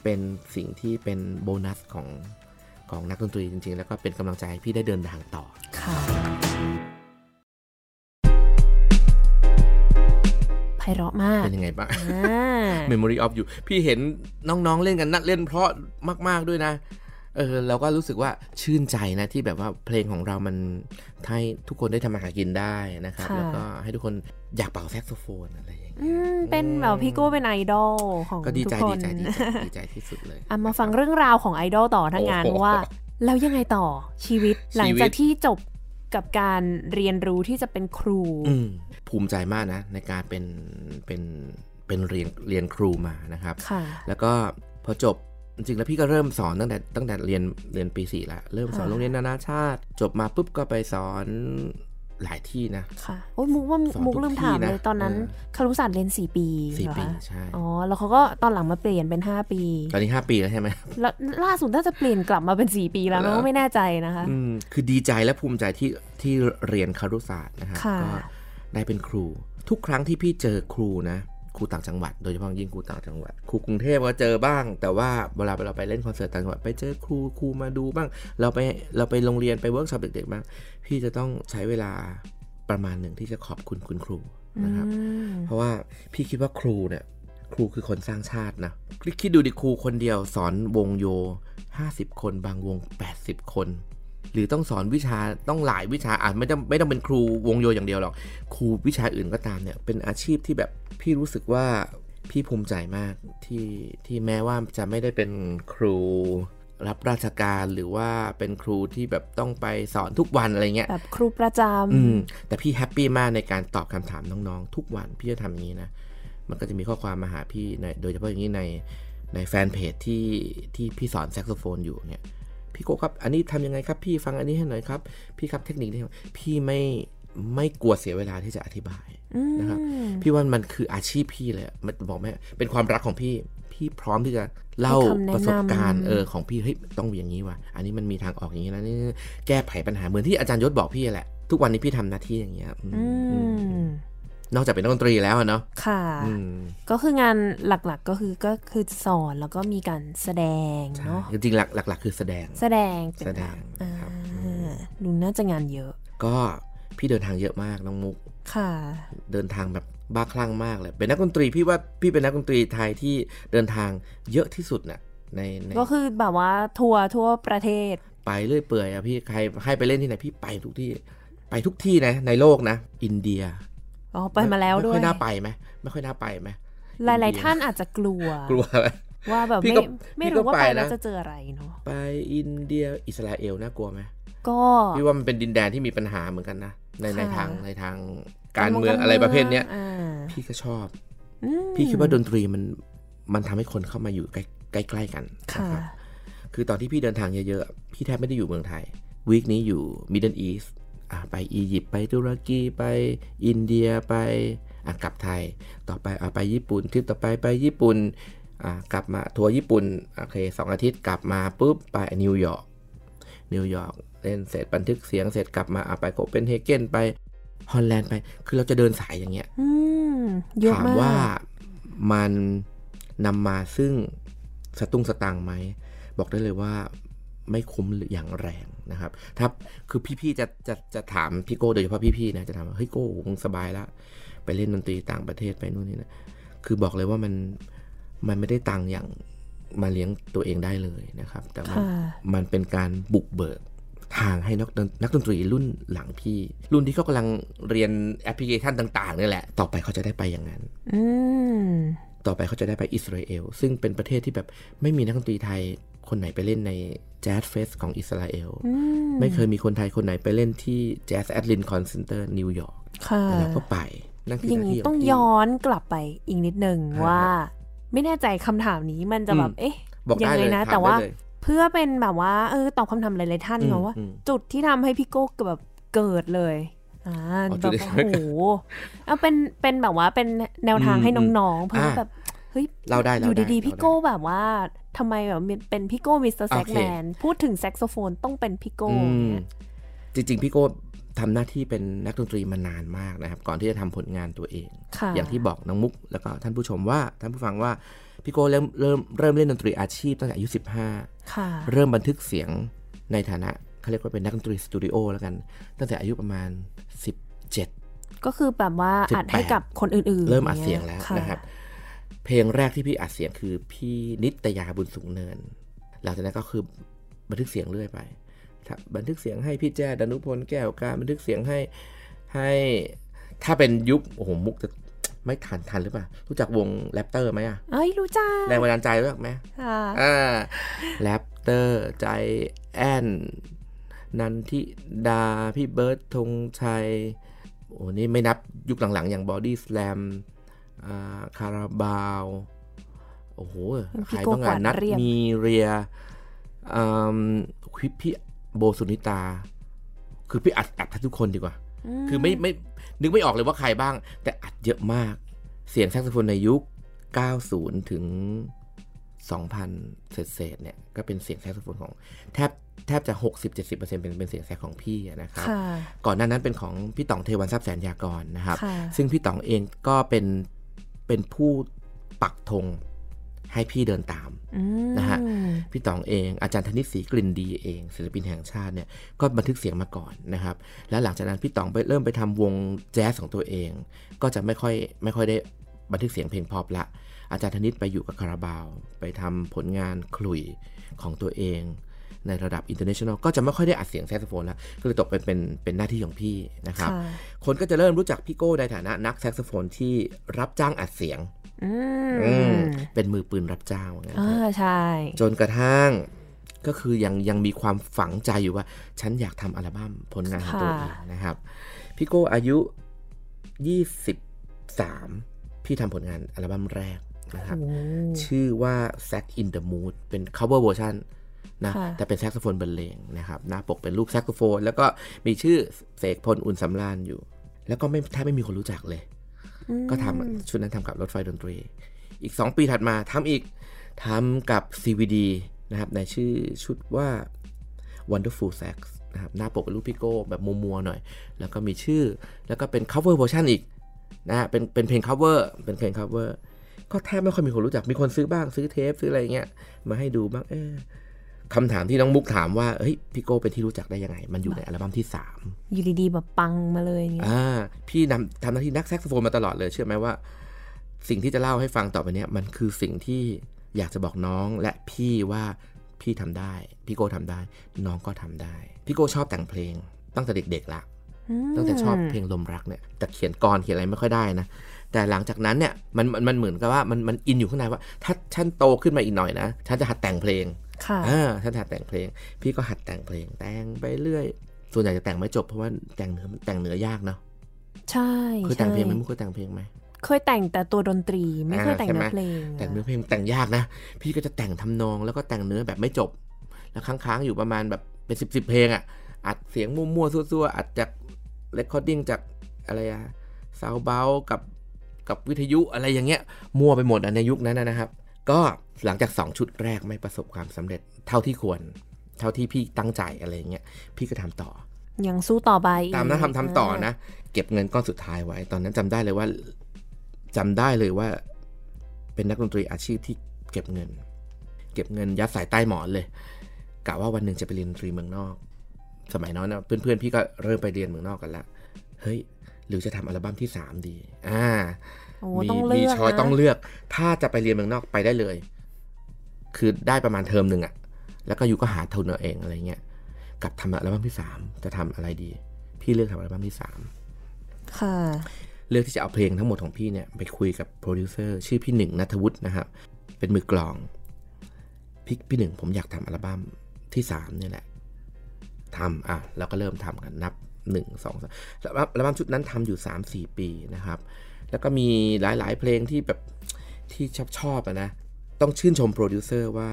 เป็นสิ่งที่เป็นโบนัสของของนักดนตรีจริง ๆ แล้วก็เป็นกำลังใจให้พี่ได้เดินทางต่อค่ะไพเราะมาก เป็นยังไงบ้างอ่า Memory of You พี่เห็นน้องๆเล่นกันนัดเล่นเพราะมาก ๆด้วยนะ เออเราก็รู้สึกว่าชื่นใจนะที่แบบว่าเพลงของเรามันให้ทุกคนได้ทำมาหากินได้นะครับค่ะแล้วก็ให้ทุกคนอยากเป่าแซกโซโฟนอะไรอย่างเงี้ยอืมเป็นแบบพี่โก้เป็นไอดอลของทุกคนก็ดีใจดีใจดีใจดีใจที่สุดเลยอะมาฟังเรื่องราวของไอดอลต่อทั้งงานโอ้โหว่าแล้วยังไงต่อชีวิตหลังชีวิตจากที่จบกับการเรียนรู้ที่จะเป็นครูอืมภูมิใจมากนะ ในการเป็นเป็นเป็นเรียนเรียนครูมานะครับค่ะแล้วก็พอจบ จริงๆแล้วพี่ก็เริ่มสอนตั้งแต่ตั้งแต่เรียนเรียนปีสี่ละเริ่มสอนค่ะโรงเรียนนานาชาติ จบมาปุ๊บก็ไปสอนหลายที่นะ ค่ะโอ้ยมุกว่าสอนมุกทุกลืมถามที่นะเลยตอนนั้นเออคารุศาสตร์เรียนสี่ปีสี่เหรอปีคะใช่อ๋อแล้วเขาก็ตอนหลังมาเปลี่ยนเป็นห้าปี ตอนนี้ห้าปีแล้วใช่ไหมแล้วล่าสุดน่าจะเปลี่ยนกลับมาเป็นสี่ปีแล้วนะเหรอไม่แน่ใจนะคะอืมคือดีใจและภูมิใจที่ที่เรียนครุศาสตร์นะครับค่ะก็ได้เป็นครู ทุกครั้งที่พี่เจอครูนะ ครูต่างจังหวัด โดยเฉพาะยิ่งครูต่างจังหวัดครูกรุงเทพก็เจอบ้าง แต่ว่าเวลาเราไปเล่นคอนเสิร์ตต่างจังหวัดไปเจอครูครูมาดูบ้าง เราไปเราไปโรงเรียนไปเวิร์กช็อปเด็กๆบ้างพี่จะต้องใช้เวลาประมาณหนึ่งที่จะขอบคุณคุณครูนะครับอืมเพราะว่าพี่คิดว่าครูเนี่ยครูคือคนสร้างชาตินะคิดดูดิครูคนเดียวสอนวงโย 50 คนบางวง 80 คน หรือต้องสอนวิชาต้องหลายวิชาอ่านไม่ต้องไม่ต้องเป็นครูวงโยอย่างเดียวหรอกครูวิชาอื่นก็ตามเนี่ยเป็นอาชีพที่แบบพี่รู้สึกว่าพี่ภูมิใจมากที่ที่แม้ว่าจะไม่ได้เป็นครูรับราชการหรือว่าเป็นครูที่แบบต้องไปสอนทุกวันอะไรเงี้ยแบบครูประจอืมแต่พี่ happy มากในการตอบคำถามน้องๆ ทุกวันพี่จะทำอย่างนี้นะ มันก็จะมีข้อความมาหาพี่ในโดยเฉพาะอย่างนี้ในในแฟนเพจที่ที่พี่สอนแซกโซโฟนอยู่เนี่ย พี่โก้ครับ อันนี้ทำยังไงครับ พี่ฟังอันนี้ให้หน่อยครับ พี่ครับเทคนิคนี้พี่ไม่ไม่กลัวเสียเวลาที่จะอธิบายอืมนะครับ พี่ว่ามันคืออาชีพพี่เลยอะมันบอกไหมเป็นความรักของพี่ พี่พร้อมที่จะเล่าให้คำแนะนำประสบการณ์เออของพี่เฮ้ยต้องอย่างนี้ว่ะอันนี้มันมีทางออกอย่างนี้นะนี่แก้ไขปัญหาเหมือนที่อาจารย์ยศบอกพี่แหละ ทุกวันนี้พี่ทำหน้าที่อย่างเงี้ยอืมอือืมม นอกจากเป็นนักดนตรีแล้วอะเนาะค่ะอืมก็คืองานหลักๆก็คือก็คือสอนแล้วก็มีการแสดงใช่เนาะจริงๆหลักหลักๆ คือแสดง แสดงเป็นแสดหลังกอ่าครับดูน่าจะงานเยอะ ก็พี่เดินทางเยอะมากน้องมุกค่ะ เดินทางแบบบ้าคลั่งมากเลย เป็นนักดนตรีพี่ว่าพี่เป็นนักดนตรีไทยที่เดินทางเยอะที่สุดน่ะในในก็คือแบบว่าทัวร์ทั่วประเทศ ไปเรื่อยเปื่อยอะพี่ใครให้ไปเล่นที่ไหนพี่ไปทุกที่ ไปทุกที่นะในโลกนะ อินเดีย อ๋อไปมาแล้วด้วไม่ยค่อยน่าไปไหมไม่ค่อยน่าไปไหมหลาย ๆ ท่านอาจจะกลัวกลัวไหมว่าแบบพี่ไม่ก็ไม่พี่ก็รู้ว่าไปไปนะแล้วจะเจออะไรเนาะไปอินเดียอิสราเอลน่ากลัวไหมก็พี่ว่ามันเป็นดินแดนที่มีปัญหาเหมือนกันนะในในค่ะทางในทางการเมืองอะไรประเภทเนี้ยอ่าพี่ก็ชอบอืมพี่คิดว่าดนตรีมันมันทำให้คนเข้ามาอยู่ใกล้ใกล้ๆกันค่ะนะครับคือตอนที่พี่เดินทางเยอะ ๆ พี่แทบไม่ได้อยู่เมืองไทย week นี้อยู่ Middle East อะ ไปอียิปต์ไปตุรกีไปอินเดียไปอะกลับไทย ต่อไปอะไปญี่ปุ่นทริปต่อไปไปญี่ปุ่นอะกลับมาทัวร์ญี่ปุ่นโอเคสองอาทิตย์กลับมาปุ๊บไปนิวยอร์กนิวยอร์กเล่นเสร็จบันทึกเสียงเสร็จกลับมาอะไปโคเปนเฮเกนไปฮอลแลนด์ไป คือเราจะเดินสายอย่างเงี้ยอืมเยอะถามมากว่ามันนำมาซึ่งสตุ้งสตังค์ไหม บอกได้เลยว่า ไม่คุ้มอย่างแรงนะครับถ้าคือพี่ๆจะจะจะถามพี่โก้โดยเฉพาะพี่ๆนะจะถามว่าเฮ้ยโก้มึงสบายละไปเล่นดนตรีต่างประเทศไปนู่นนี่นะคือบอกเลยว่ามันมันไม่ได้ตังค์อย่างมาเลี้ยงตัวเองได้เลยนะครับ แต่มันค่ะมันเป็นการบุกเบิกทางให้นักดนนักดนตรีรุ่นหลังพี่ รุ่นที่เขากำลังเรียนแอปพลิเคชันต่างๆนี่แหละ ต่อไปเขาจะได้ไปอย่างนั้นอืมต่อไปเขาจะได้ไปอิสราเอลซึ่งเป็นประเทศที่แบบไม่มีนักดนตรีไทย คนไหนไปเล่นใน jazz fest ของอิสราเอลอืมไม่เคยมีคนไทยคนไหนไปเล่นที่ Jazz at Lincoln Center นิวยอร์กค่ะแล้วก็ไปนั่นคืออหย่างน้านี้ที่ขต้องพี่ย้อนกลับไปอีกนิดนึงฮะว่า ไม่แน่ใจคำถามนี้มันจะแบบอืมเอ๊ะบอกยัได้ไงเลยนะถามแต่ว่าได้เลยเพื่อเป็นแบบว่าเออตอบคำถามหลายๆท่านอืมเนาะว่าอืมจุดที่ทำให้พี่โก้แบบเกิดเลยอ่าอ๋อแบจุดบที่โอ้ทำให้โหเกิดเอาเป็นเป็นแบบว่าเป็นแนวทางอืมให้อืมน้องๆเพื่ออ่าแบบเฮ้ยเล่าได้อเล่ายู่ได้ดีๆพี่เล่าได้โก้แบบว่าทำไมแบบเป็นพี่โก้มิสเตอร์โอแซกเคแมนพูดถึงแซกโซโฟนต้องเป็นพี่โก้อืมเนี่ยจริงๆพี่โก้ทำหน้าที่เป็นนักดนตรีมานานมากนะครับ ก่อนที่จะทำผลงานตัวเองค่ะอย่างที่บอกน้องมุกแล้วก็ท่านผู้ชมว่าท่านผู้ฟังว่าพี่โก้เริ่มเริ่มเริ่มเล่นดนตรีอาชีพตั้งแต่อายุ 15ค่ะเริ่มบันทึกเสียงในฐานะเขาเรียกว่าเป็นนักดนตรีสตูดิโอแล้วกัน ตั้งแต่อายุประมาณ 17 ก็คือแบบว่าสิบแปดอัดให้กับคนอื่นๆ เริ่มอัดเสียงแล้วค่นะครับ เพลงแรกที่พี่อัดเสียงคือพี่นิตยาบุญสูงเนิน หลังจากนั้นก็คือบันทึกเสียงเรื่อยไปถ้าบันทึกเสียงให้พี่แจ้ดนุพลแก้วการบันทึกเสียงให้ให้ถ้าเป็นยุคโอ้โหมุกจะไม่ทันทันหรือเปล่า รู้จักวงแรปเตอร์ไหมอะเอ้ยรู้จักแรงบันดาลใจรู้จักไหมค่ะอ่าแรปเตอร์ใจแอนนันทิดา พี่เบิร์ดธงชัย โอ้นี่ไม่นับยุคหลังๆ อย่างบอดี้สแลมอ่า คาราบาวโอ้โหใครบ้างอะนัดมีเรียอืมพี่พี่โบสุนิตา คือพี่อัดอัดทุกคนดีกว่า คือไม่ไม่นึกไม่ออกเลยว่าใครบ้าง แต่อัดเยอะมาก เสียงแซกโซโฟนในยุค 90 ถึง 2000 เศษเศษๆเนี่ย ก็เป็นเสียงแซกโซโฟนของแทบแทบจะ 60-70%เป็นเป็นเสียงแซกของพี่อะนะครับค่ะก่อนหน้านั้นเป็นของพี่ต๋องเทวันทรัพย์แสนยากรนะครับค่ะซึ่งพี่ต๋องเองก็เป็น เป็นผู้ปักธงให้พี่เดินตามอืมนะฮะพี่ต๋องเองอาจารย์ธนิตศรีกลิ่นดีเองศิลปินแห่งชาติเนี่ยก็บันทึกเสียงมาก่อนนะครับ แล้วหลังจากนั้นพี่ต๋องไปเริ่มไปทำวงแจ๊สของตัวเอง ก็จะไม่ค่อยไม่ค่อยได้บันทึกเสียงเพลงพอปละ อาจารย์ธนิตไปอยู่กับคาราบาว ไปทำผลงานขลุ่ยของตัวเอง ในระดับ international ก็จะไม่ค่อยได้อัดเสียงแซกโซโฟนแล้ว ก็เลยตกเป็นเป็นเป็นหน้าที่ของพี่นะครับค่ะคนก็จะเริ่มรู้จักพี่โก้ในฐานะนักแซกโซโฟนที่รับจ้างอัดเสียงอืมอืมเป็นมือปืนรับจ้างว่างั้นเถอ่าอะใช่ จนกระทั่งก็คือยังยังมีความฝังใจอยู่ว่า ฉันอยากทำอัลบั้มผลงานของตัวเองนะครับ พี่โก้อายุ 23 พี่ทำผลงานอัลบั้มแรกนะครับโอ้ชื่อว่า Sack in the Mood เป็น cover version นะค่ะแต่เป็นแซกโซโฟนบรรเลงนะครับหน้าปกเป็นรูปแซกโซโฟน แล้วก็มีชื่อเสกพลอุ่นสำราญอยู่ แล้วก็ไม่แทบไม่มีคนรู้จักเลยอืมก็ทำชุดนั้นทำกับรถไฟดนตรี อีก 2 ปีถัดมาทำอีกทำกับ CVD นะครับในชื่อชุดว่า Wonderful Sax นะครับหน้าปกเป็นรูปพี่โก้แบบมัวๆหน่อย แล้วก็มีชื่อแล้วก็เป็น cover version อีกนะฮะเป็นเป็นเพลง cover เป็นเพลง cover ก็แทบไม่ค่อยมีคนรู้จัก มีคนซื้อบ้างซื้อเทปซื้ออะไรเงี้ย มาให้ดูบ้าง เออ คำถามที่น้องมุกถามว่าเฮ้ยพี่โก้เป็นที่รู้จักได้ยังไง มันอยู่ในอัลบั้มที่ 3 อยู่ดีๆแบบปังมาเลยเนี่ยอ่าพี่นำทำหน้าที่นักแซกโซโฟนมาตลอดเลยเชื่อไหมว่า สิ่งที่จะเล่าให้ฟังต่อไปเนี้ยมันคือสิ่งที่อยากจะบอกน้องและพี่ว่าพี่ทำได้ พี่โก้ทำได้ น้องก็ทำได้ พี่โก้ชอบแต่งเพลง ตั้งแต่เด็กๆละตั้งแต่ชอบเพลงลมรักเนี่ยแต่เขียนกรเขียนอะไรไม่ค่อยได้นะแต่หลังจากนั้นเนี่ยมันมันมันเหมือนกับว่ามันมันอินอยู่ข้างในว่า ถ้าฉันโตขึ้นมาอีกหน่อยนะฉันจะหัดแต่งเพลง ค่ะอ่าฉันหัดแต่งเพลง พี่ก็หัดแต่งเพลง แต่งไปเรื่อย ส่วนใหญ่จะแต่งไม่จบเพราะว่าแต่งเนื้อมันแต่งเนื้อยากเนาะใช่เคยแต่งเพลงไหมใช่มุกเคยแต่งเพลงไหมเคยแต่งแต่ตัวดนตรีไม่เคยอ่าแต่งใช่ไหมเนื้อเพลง แต่งเนื้อเพลงแต่งยากนะ พี่ก็จะแต่งทำนองแล้วก็แต่งเนื้อแบบไม่จบ แล้วค้างๆอยู่ประมาณแบบเป็นสิบสิบเพลงอะอัดเสียงมั่วๆซั่วๆอัดจาก recording จากอะไรอะ soundabout กับกับวิทยุอะไรอย่างเงี้ยมั่วไปหมดอะในยุคนั้นนะนะครับ ก็หลังจาก 2 ชุดแรกไม่ประสบความสำเร็จเท่าที่ควร เท่าที่พี่ตั้งใจอะไรอย่างเงี้ยพี่ก็ทำต่อ ยังสู้ต่อไปอีกตามนั้นทำทำต่อนะ เก็บเงินก้อนสุดท้ายไว้ ตอนนั้นจำได้เลยว่าจำได้เลยว่า เป็นนักดนตรีอาชีพที่เก็บเงิน เก็บเงินยัดใส่ใต้หมอนเลยกะว่าวันหนึ่งจะไปเรียนดนตรีเมืองนอก สมัยนั้นนะเพื่อนๆพี่ก็เริ่มไปเรียนเมืองนอกกันละเฮ้ยหรือจะทำอัลบั้มที่สามดี อ่าโอ้ มีต้องเลืมีอก choice นะต้องเลือก ถ้าจะไปเรียนเมืองนอกไปได้เลย คือได้ประมาณเทอมหนึ่งอะแล้วก็อยู่ก็หาทุนเอาเองอะไรเงี้ยกับทำอัลบั้มที่สามจะทำอะไรดี พี่เลือกทำอัลบั้มที่สามค่ะเลือกที่จะเอาเพลงทั้งหมดของพี่เนี่ยไปคุยกับโปรดิวเซอร์ชื่อพี่หนึ่งนัทวุฒินะครับ เป็นมือกลองพี่พี่หนึ่งผมอยากทำอัลบั้มที่สามเนี่ยแหละทำอะเราก็เริ่มทำกันนับหนึ่งสองสามอัลบั้มชุดนั้นทำอยู่สามสี่ปีนะครับ แล้วก็มีหลายๆ เพลงที่แบบที่ชอบชอบอะนะ ต้องชื่นชมโปรดิวเซอร์ว่า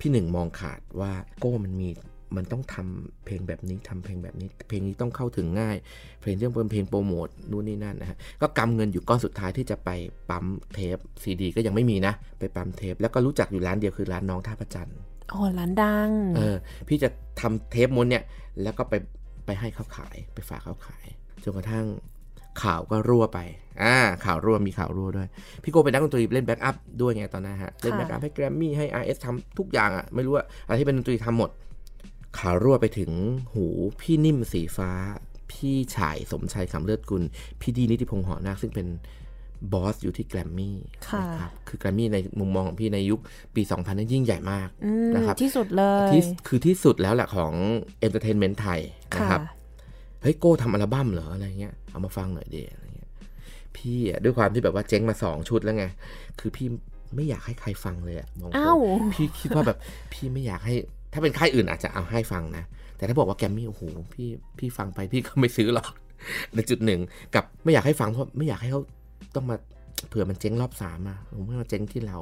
พี่หนึ่งมองขาดว่าโก้มันมีมันต้องทำเพลงแบบนี้ทำเพลงแบบนี้ เพลงนี้ต้องเข้าถึงง่าย เพลงเรื่องเป็นเพลงโปรโมทนู่นนี่นั่นนะฮะก็กำเงินอยู่ก้อนสุดท้ายที่จะไปปั๊มเทปซีดี ก็ยังไม่มีนะ ไปปั๊มเทป แล้วก็รู้จักอยู่ร้านเดียวคือร้านน้องท่าประจันทร์โอ้ร้านดังเออพี่จะทำเทปม้วนเนี่ยแล้วก็ไปไปให้เขาขายไปฝากเขาขายจนกระทั่ง ข่าวก็รั่วไปอ่าข่าวรั่วมีข่าวรั่วด้วย พี่โก้เป็นนักดนตรีเล่น backup ด้วยไงตอนนั้นฮะ เล่น backup ให้แกรมมี่ให้ RS ทำทุกอย่างอะไม่รู้ว่าอะไรที่เป็นดนตรีทำหมด ข่าวรั่วไปถึงหูพี่นิ่มสีฟ้า พี่ชายสมชัยคำเลือดกุล พี่ดีนิติพงษ์ห่อนาคซึ่งเป็น boss อยู่ที่แกรมมี่ค่ะนะครับคือแกรมมี่ในมุมมองของพี่ในยุคปี 2000 นั้นยิ่งใหญ่มากอืมนะครับที่สุดเลยที่คือที่สุดแล้วแหละของ entertainment ไทยนะค่ะครับ เฮ้ยโก้ทำอัลบั้มเหรออะไรเงี้ยเอามาฟังหน่อยเดอะไรเงี้ยพี่อะด้วยความที่แบบว่าเจ๊งมาสองชุดแล้วไง คือพี่ไม่อยากให้ใครฟังเลยอะมองตรงอ้าวพี่คิดว่าแบบพี่ไม่อยากให้ถ้าเป็นค่ายอื่นอาจจะเอาให้ฟังนะ แต่ถ้าบอกว่าแกรมมี่โอ้โหพี่พี่ฟังไปพี่ก็ไม่ซื้อหรอกในจุดหนึ่งกับไม่อยากให้ฟังเพราะไม่อยากให้เขาต้องมาเผื่อมันเจ๊งรอบสามอะผมไม่มาเจ๊งที่เรา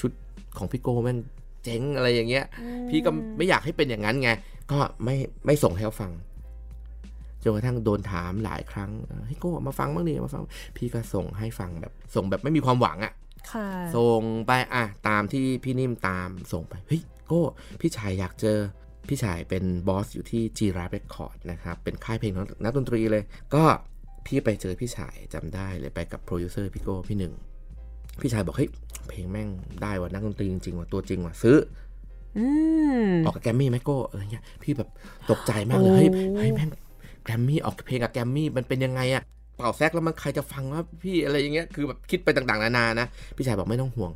ชุดของพี่โก้แม่งเจ๊งอะไรอย่างเงี้ย พี่ก็ไม่อยากให้เป็นอย่างนั้นไง ก็ไม่ไม่ส่งให้เขาฟัง จนกระทั่งโดนถามหลายครั้งเอ่อให้โก้มาฟังบ้างดิมาฟังพี่ก็ส่งให้ฟังแบบส่งแบบไม่มีความหวังอะค่ะส่งไปอะตามที่พี่นิ่มตามส่งไปเฮ้ยโก้พี่ชายอยากเจอพี่ชายเป็น boss อยู่ที่ G r a p Record นะครับเป็นค่ายเพลงของนักดนตรีเลย ก็พี่ไปเจอพี่ชายจำได้เลยไปกับโปรดิวเซอร์พี่โก้พี่หนึ่งพี่ชายบอกเฮ้ยเพลงแม่งได้ว่ะนักดนตรีจริงๆว่ะตัวจริงว่ะซื้ออืมออกกับแกรมมี่ไหมโก้อะไรเงี้ยพี่แบบตกใจมากเลยเฮ้ยโอ้เฮ้ยแม่ง แกรมมี่ออกเพลงกับแกรมมี่มันเป็นยังไงอะเป่าแซกแล้วมันใครจะฟังว่าพี่อะไรอย่างเงี้ยคือแบบคิดไปต่างๆนานานะพี่ชายบอกไม่ต้องห่วง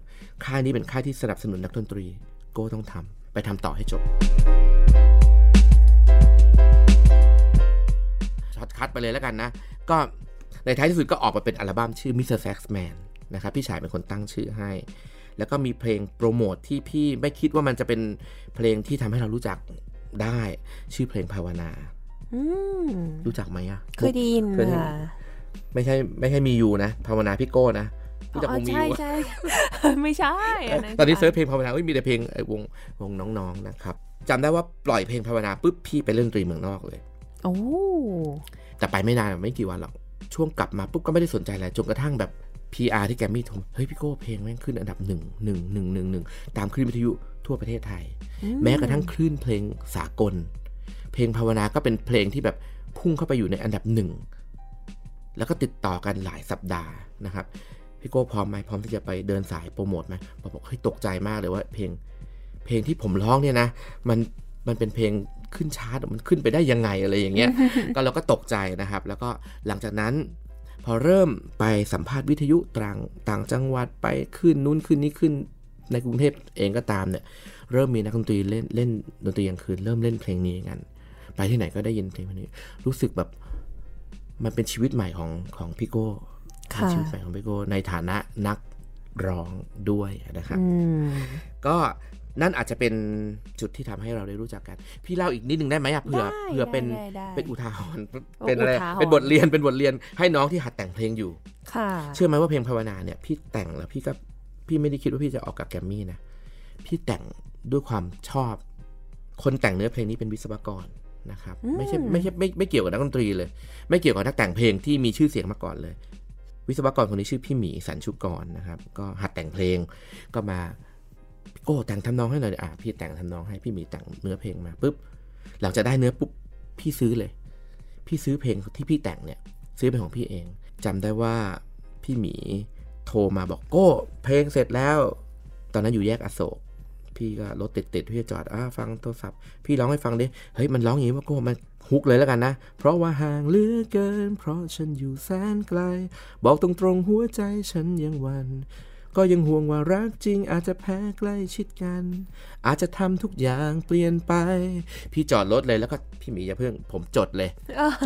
ค่ายนี้เป็นค่ายที่สนับสนุนนักดนตรีโก้ต้องทำไปทำต่อให้จบ shortcut ไปเลยแล้วกันนะ ก็ในท้ายที่สุดก็ออกมาเป็นอัลบั้มชื่อ Mr. Saxman นะครับพี่ชายเป็นคนตั้งชื่อให้ แล้วก็มีเพลงโปรโมทที่พี่ไม่คิดว่ามันจะเป็นเพลงที่ทำให้เรารู้จักได้ชื่อเพลงภาวนา รู้จักไหมอะเคยได้ยินเคยได้ยินค่ะไม่ใช่ไม่ใช่มียูนะภาวนาพี่โก้นะรู้จักอ๋วองมีใช่ยูใช่ไม่ใช่อันนั้นตอนนี้ค่ะเซิร์ชเพลงภาวนาเอ้ยมีแต่เพลงไอ้วงวงน้องๆนะครับจำได้ว่าปล่อยเพลงภาวนาปุ๊บพี่ไปเล่นดนตรีเมืองนอกเลย โอ้แต่ไปไม่นานไม่กี่วันหรอก ช่วงกลับมาปุ๊บก็ไม่ได้สนใจอะไรจนกระทั่งแบบ PR ที่แกรมมี่โทรมาเฮ้ยพี่โก้เพลงแม่งขึ้นอันดับหนึ่งหนึ่งหนึ่งหนึ่งหนึ่งตามคลื่นวิทยุทั่วประเทศไทย แม้กระทั่งคลื่นเพลงสากล เพลงภาวนาก็เป็นเพลงที่แบบพุ่งเข้าไปอยู่ในอันดับหนึ่งแล้วก็ติดต่อกันหลายสัปดาห์นะครับพี่โก้พร้อมไหมพร้อมที่จะไปเดินสายโปรโมทไหมบอกบอกเฮ้ยตกใจมากเลยว่าเพลงเพลงที่ผมร้องเนี่ยนะมันมันเป็นเพลงขึ้นชาร์ตมันขึ้นไปได้ยังไงอะไรอย่างเงี้ย ก็เราก็ตกใจนะครับ แล้วก็หลังจากนั้น พอเริ่มไปสัมภาษณ์วิทยุต่างต่างจังหวัดไปขึ้นนู้นขึ้นนี้ขึ้นในกรุงเทพเองก็ตามเนี่ย เริ่มมีนักดนตรีเล่นเล่นดนตรีกลางคืนเริ่มเล่นเพลงนี้กัน ไปที่ไหนก็ได้ยินเพลงนี้ รู้สึกแบบมันเป็นชีวิตใหม่ของของพี่โก้ค่ะเป็นชีวิตใหม่ของพี่โก้ในฐานะนักร้องด้วยนะครับอืมก็นั่นอาจจะเป็นจุดที่ทำให้เราได้รู้จักกัน พี่เล่าอีกนิดนึงได้ไหมอะเผื่อได้เผื่อเป็นได้ได้เป็นอุทาหรณ์โอ้เป็นอะไรอุทาหรณ์เป็นบทเรียนเป็นบทเรียนให้น้องที่หัดแต่งเพลงอยู่ ค่ะ เชื่อไหมว่าเพลงภาวนาเนี่ยพี่แต่งแล้วพี่ก็พี่ไม่ได้คิดว่าพี่จะออกกับแกรมมี่นะพี่แต่งด้วยความชอบ คนแต่งเนื้อเพลงนี้เป็นวิศวกร นะครับไม่ใช่ไม่ใช่ไม่ไม่เกี่ยวกับนักดนตรีเลย ไม่เกี่ยวกับนักแต่งเพลงที่มีชื่อเสียงมาก่อนเลย วิศวกรคนนี้ชื่อพี่หมีสันชุกรนะครับ ก็หัดแต่งเพลงก็มาพี่โก้แต่งทำนองให้หน่อยดิอะพี่แต่งทำนองให้พี่หมีแต่งเนื้อเพลงมาปุ๊บหลังจากได้เนื้อปุ๊บพี่ซื้อเลย พี่ซื้อเพลงที่พี่แต่งเนี่ย ซื้อเป็นของพี่เองจำได้ว่าพี่หมีโทรมาบอกโก้เพลงเสร็จแล้ว ตอนนั้นอยู่แยกอโศก พี่ก็รถติดติดๆพี่จะจอดอ่าฟังโทรศัพท์ พี่ร้องให้ฟังดิเฮ้ยมันร้องอย่างนี้ว่าโก้มันฮุกเลยแล้วกันนะ เพราะว่าห่างเหลือเกิน เพราะฉันอยู่แสนไกล บอกตรงๆหัวใจฉันยังหวันก็ยังห่วงว่ารักจริงอาจจะแพ้ใกล้ชิดกัน อาจจะทำทุกอย่างเปลี่ยนไป พี่จอดรถเลยแล้วก็พี่หมีอย่าเพิ่ง ผมจดเลย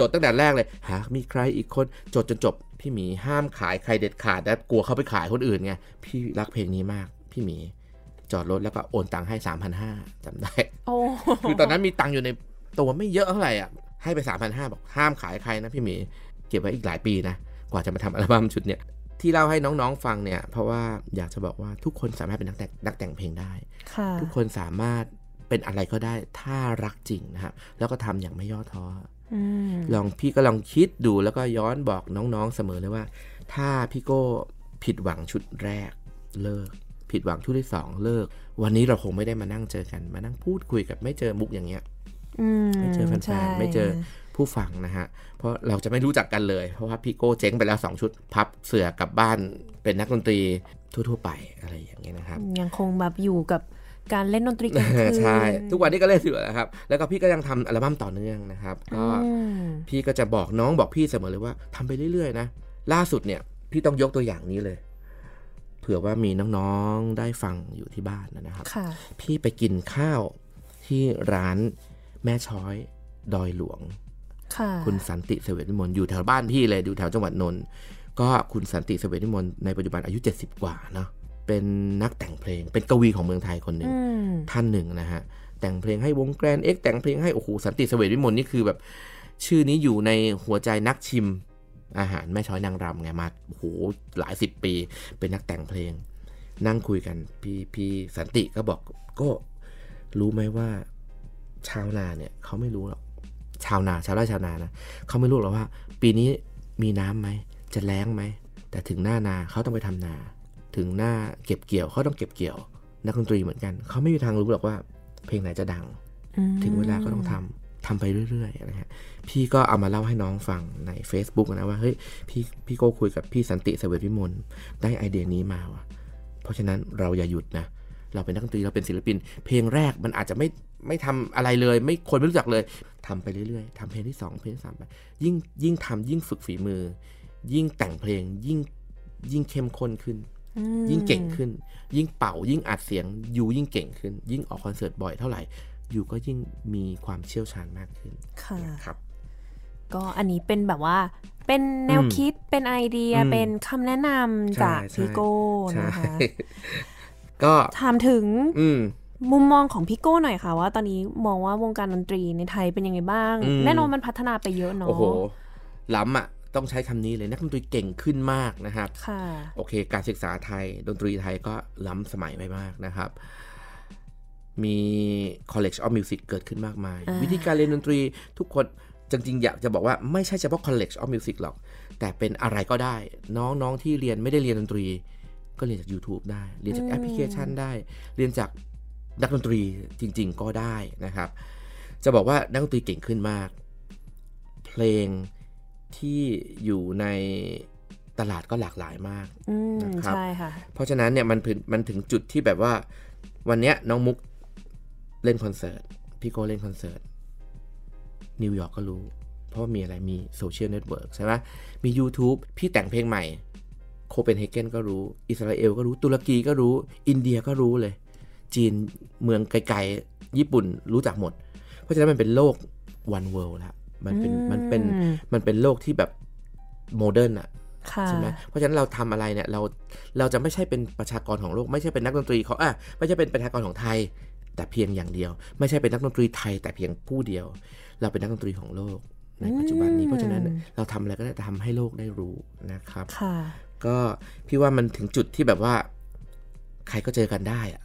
จดตั้งแต่แรกเลย หากมีใครอีกคนจดจนจบ พี่หมีห้ามขายใครเด็ดขาดนะกลัวเขาไปขายคนอื่นไงพี่รักเพลงนี้มาก พี่หมี จอดรถแล้วก็โอนตังค์ให้สามพันห้าจำได้โอ้คือตอนนั้นมีตังค์อยู่ในตัวไม่เยอะเท่าไหร่อะให้ไปสามพันห้าบอกห้ามขายใครนะพี่หมีเก็บไว้อีกหลายปีนะกว่าจะมาทำอัลบั้มชุดเนี้ยที่เล่าให้น้องๆฟังเนี่ย เพราะว่าอยากจะบอกว่าทุกคนสามารถเป็นนักแต่งนักแต่งเพลงได้ค่ะทุกคนสามารถเป็นอะไรก็ได้ถ้ารักจริงนะครับแล้วก็ทำอย่างไม่ย่อท้ออืมลองพี่ก็ลองคิดดูแล้วก็ย้อนบอกน้องๆเสมอเลยว่า ถ้าพี่โก้ผิดหวังชุดแรกเลิก ผิดหวังชุดที่สองเลิก วันนี้เราคงไม่ได้มานั่งเจอกัน มานั่งพูดคุยกับไม่เจอมุกอย่างเงี้ยอืมไม่เจอแฟใช่นๆไม่เจอผู้ฟังนะฮะ เพราะเราจะไม่รู้จักกันเลย เพราะว่าพี่โก้เจ๊งไปแล้ว 2 ชุด พับเสือกลับบ้านเป็นนักดนตรีทั่วๆไปอะไรอย่างเงี้ยนะครับ ยังคงแบบอยู่กับการเล่นดนตรีกลางคืนใช่ ทุกวันนี้ก็เล่นอยู่นะครับ แล้วก็พี่ก็ยังทำอัลบั้มต่อเนื่องนะครับ ก็อืมพี่ก็จะบอกน้องบอกพี่เสมอเลยว่าทำไปเรื่อยๆนะ ล่าสุดเนี่ย พี่ต้องยกตัวอย่างนี้เลย เผื่อว่ามีน้องๆได้ฟังอยู่ที่บ้านนะครับค่ะพี่ไปกินข้าวที่ร้านแม่ช้อยดอยหลวงค่ะคุณสันติเสวตวิมลอยู่แถวบ้านพี่เลยอยู่แถวจังหวัดนนท์ก็คุณสันติเสวตวิมลในปัจจุบันอายุ 70 กว่าเนาะเป็นนักแต่งเพลง เป็นกวีของเมืองไทยคนหนึ่งอืมท่านหนึ่งนะฮะแต่งเพลงให้วงแกรนเอ็กแต่งเพลงให้โอ้โหสันติเสวตวิมลนี่คือแบบ ชื่อนี้อยู่ในหัวใจนักชิม อาหารแม่ช้อยนางรำไงมาโอ้โหหลายสิบปี เป็นนักแต่งเพลง นั่งคุยกันพี่พี่สันติก็บอกก็รู้ไหมว่าชาวนาเนี่ยเขาไม่รู้หรอกชาวนาชาวไร่ชาวนานะเขาไม่รู้หรอกว่า ปีนี้มีน้ำไหมจะแล้งไหมแต่ถึงหน้านาเขาต้องไปทำนา ถึงหน้าเก็บเกี่ยวเขาต้องเก็บเกี่ยว นักดนตรีเหมือนกัน เขาไม่มีทางรู้หรอกว่า เพลงไหนจะดังอืมถึงเวลาก็ต้องทำ ทำไปเรื่อยๆนะฮะพี่ก็เอามาเล่าให้น้องฟังใน Facebook นะว่าเฮ้ยพี่พี่โก้คุยกับพี่สันติเสวตวิมลได้ไอเดียนี้มาว่ะเพราะฉะนั้นเราอย่าหยุดนะเราเป็นนักดนตรีเราเป็นศิลปิน เพลงแรกมันอาจจะไม่ไม่ทำอะไรเลย ไม่คนไม่รู้จักเลยทำไปเรื่อยๆทำเพลงที่สองเพลงที่สามไปยิ่งยิ่งทำยิ่งฝึกฝีมือ ยิ่งแต่งเพลงยิ่งยิ่งเข้มข้นขึ้นอืมยิ่งเก่งขึ้น ยิ่งเป่ายิ่งอัดเสียงยูยิ่งเก่งขึ้น ยิ่งออกคอนเสิร์ตบ่อยเท่าไหร่ ยูก็ยิ่งมีความเชี่ยวชาญมากขึ้นค่ะครับ ก็อันนี้เป็นแบบว่าเป็นแนวอืมคิดเป็นไอเดียอืมเป็นคำแนะนำจากใช่ใช่พี่โก้ใช่นะคะก็ถามถึงอืมมุมมองของพี่โก้หน่อยค่ะว่าตอนนี้มองว่าวงการดนตรีในไทยเป็นยังไงบ้างอืมแน่นอนมันพัฒนาไปเยอะเนาะโอ้โหล้ำอะต้องใช้คำนี้เลยนักดนตรีเก่งขึ้นมากนะครับค่ะโอเค การศึกษาไทยดนตรีไทยก็ล้ำสมัยไปมากนะครับ มี College of Music เกิดขึ้นมากมายอ่าวิธีการเรียนดนตรีทุกคนจริงๆอยากจะบอกว่าไม่ใช่เฉพาะ College of Music หรอก แต่เป็นอะไรก็ได้ น้องๆที่เรียนไม่ได้เรียนดนตรี ก็เรียนจาก YouTube ได้ เรียนจากแอปพลิเคชันได้ เรียนจากนักดนตรีจริง ๆ ก็ได้นะครับ จะบอกว่านักดนตรีเก่งขึ้นมาก เพลงที่อยู่ในตลาดก็หลากหลายมากอืมนะครับใช่ค่ะเพราะฉะนั้นเนี่ยมันถึงมันถึงจุดที่แบบว่าวันเนี้ยน้องมุก เล่นคอนเสิร์ตพี่โก้เล่นคอนเสิร์ตนิวยอร์กก็รู้ เพราะว่ามีอะไรมี social network ใช่ไหมมี YouTube พี่แต่งเพลงใหม่ โคเปนเฮเกนก็รู้ อิสราเอลก็รู้ตุรกีก็รู้ อินเดียก็รู้เลย จีนเมืองไกลๆ ญี่ปุ่นรู้จักหมด เพราะฉะนั้นมันเป็นโลก one world แล้วมันเป็นมันเป็นอืมมันเป็นโลกที่แบบ modern อะค่ะใช่ไหมเพราะฉะนั้นเราทำอะไรเนี่ยเราเราจะไม่ใช่เป็นประชากรของโลก ไม่ใช่เป็นนักดนตรีเขาอะไม่ใช่เป็นประชากรของไทย แต่เพียงอย่างเดียว ไม่ใช่เป็นนักดนตรีไทยแต่เพียงผู้เดียว เราเป็นนักดนตรีของโลก ในปัจจุบันนี้อืมเพราะฉะนั้นเราทำอะไรก็ได้ทำให้โลกได้รู้นะครับค่ะก็พี่ว่ามันถึงจุดที่แบบว่า ใครก็เจอกันได้อะ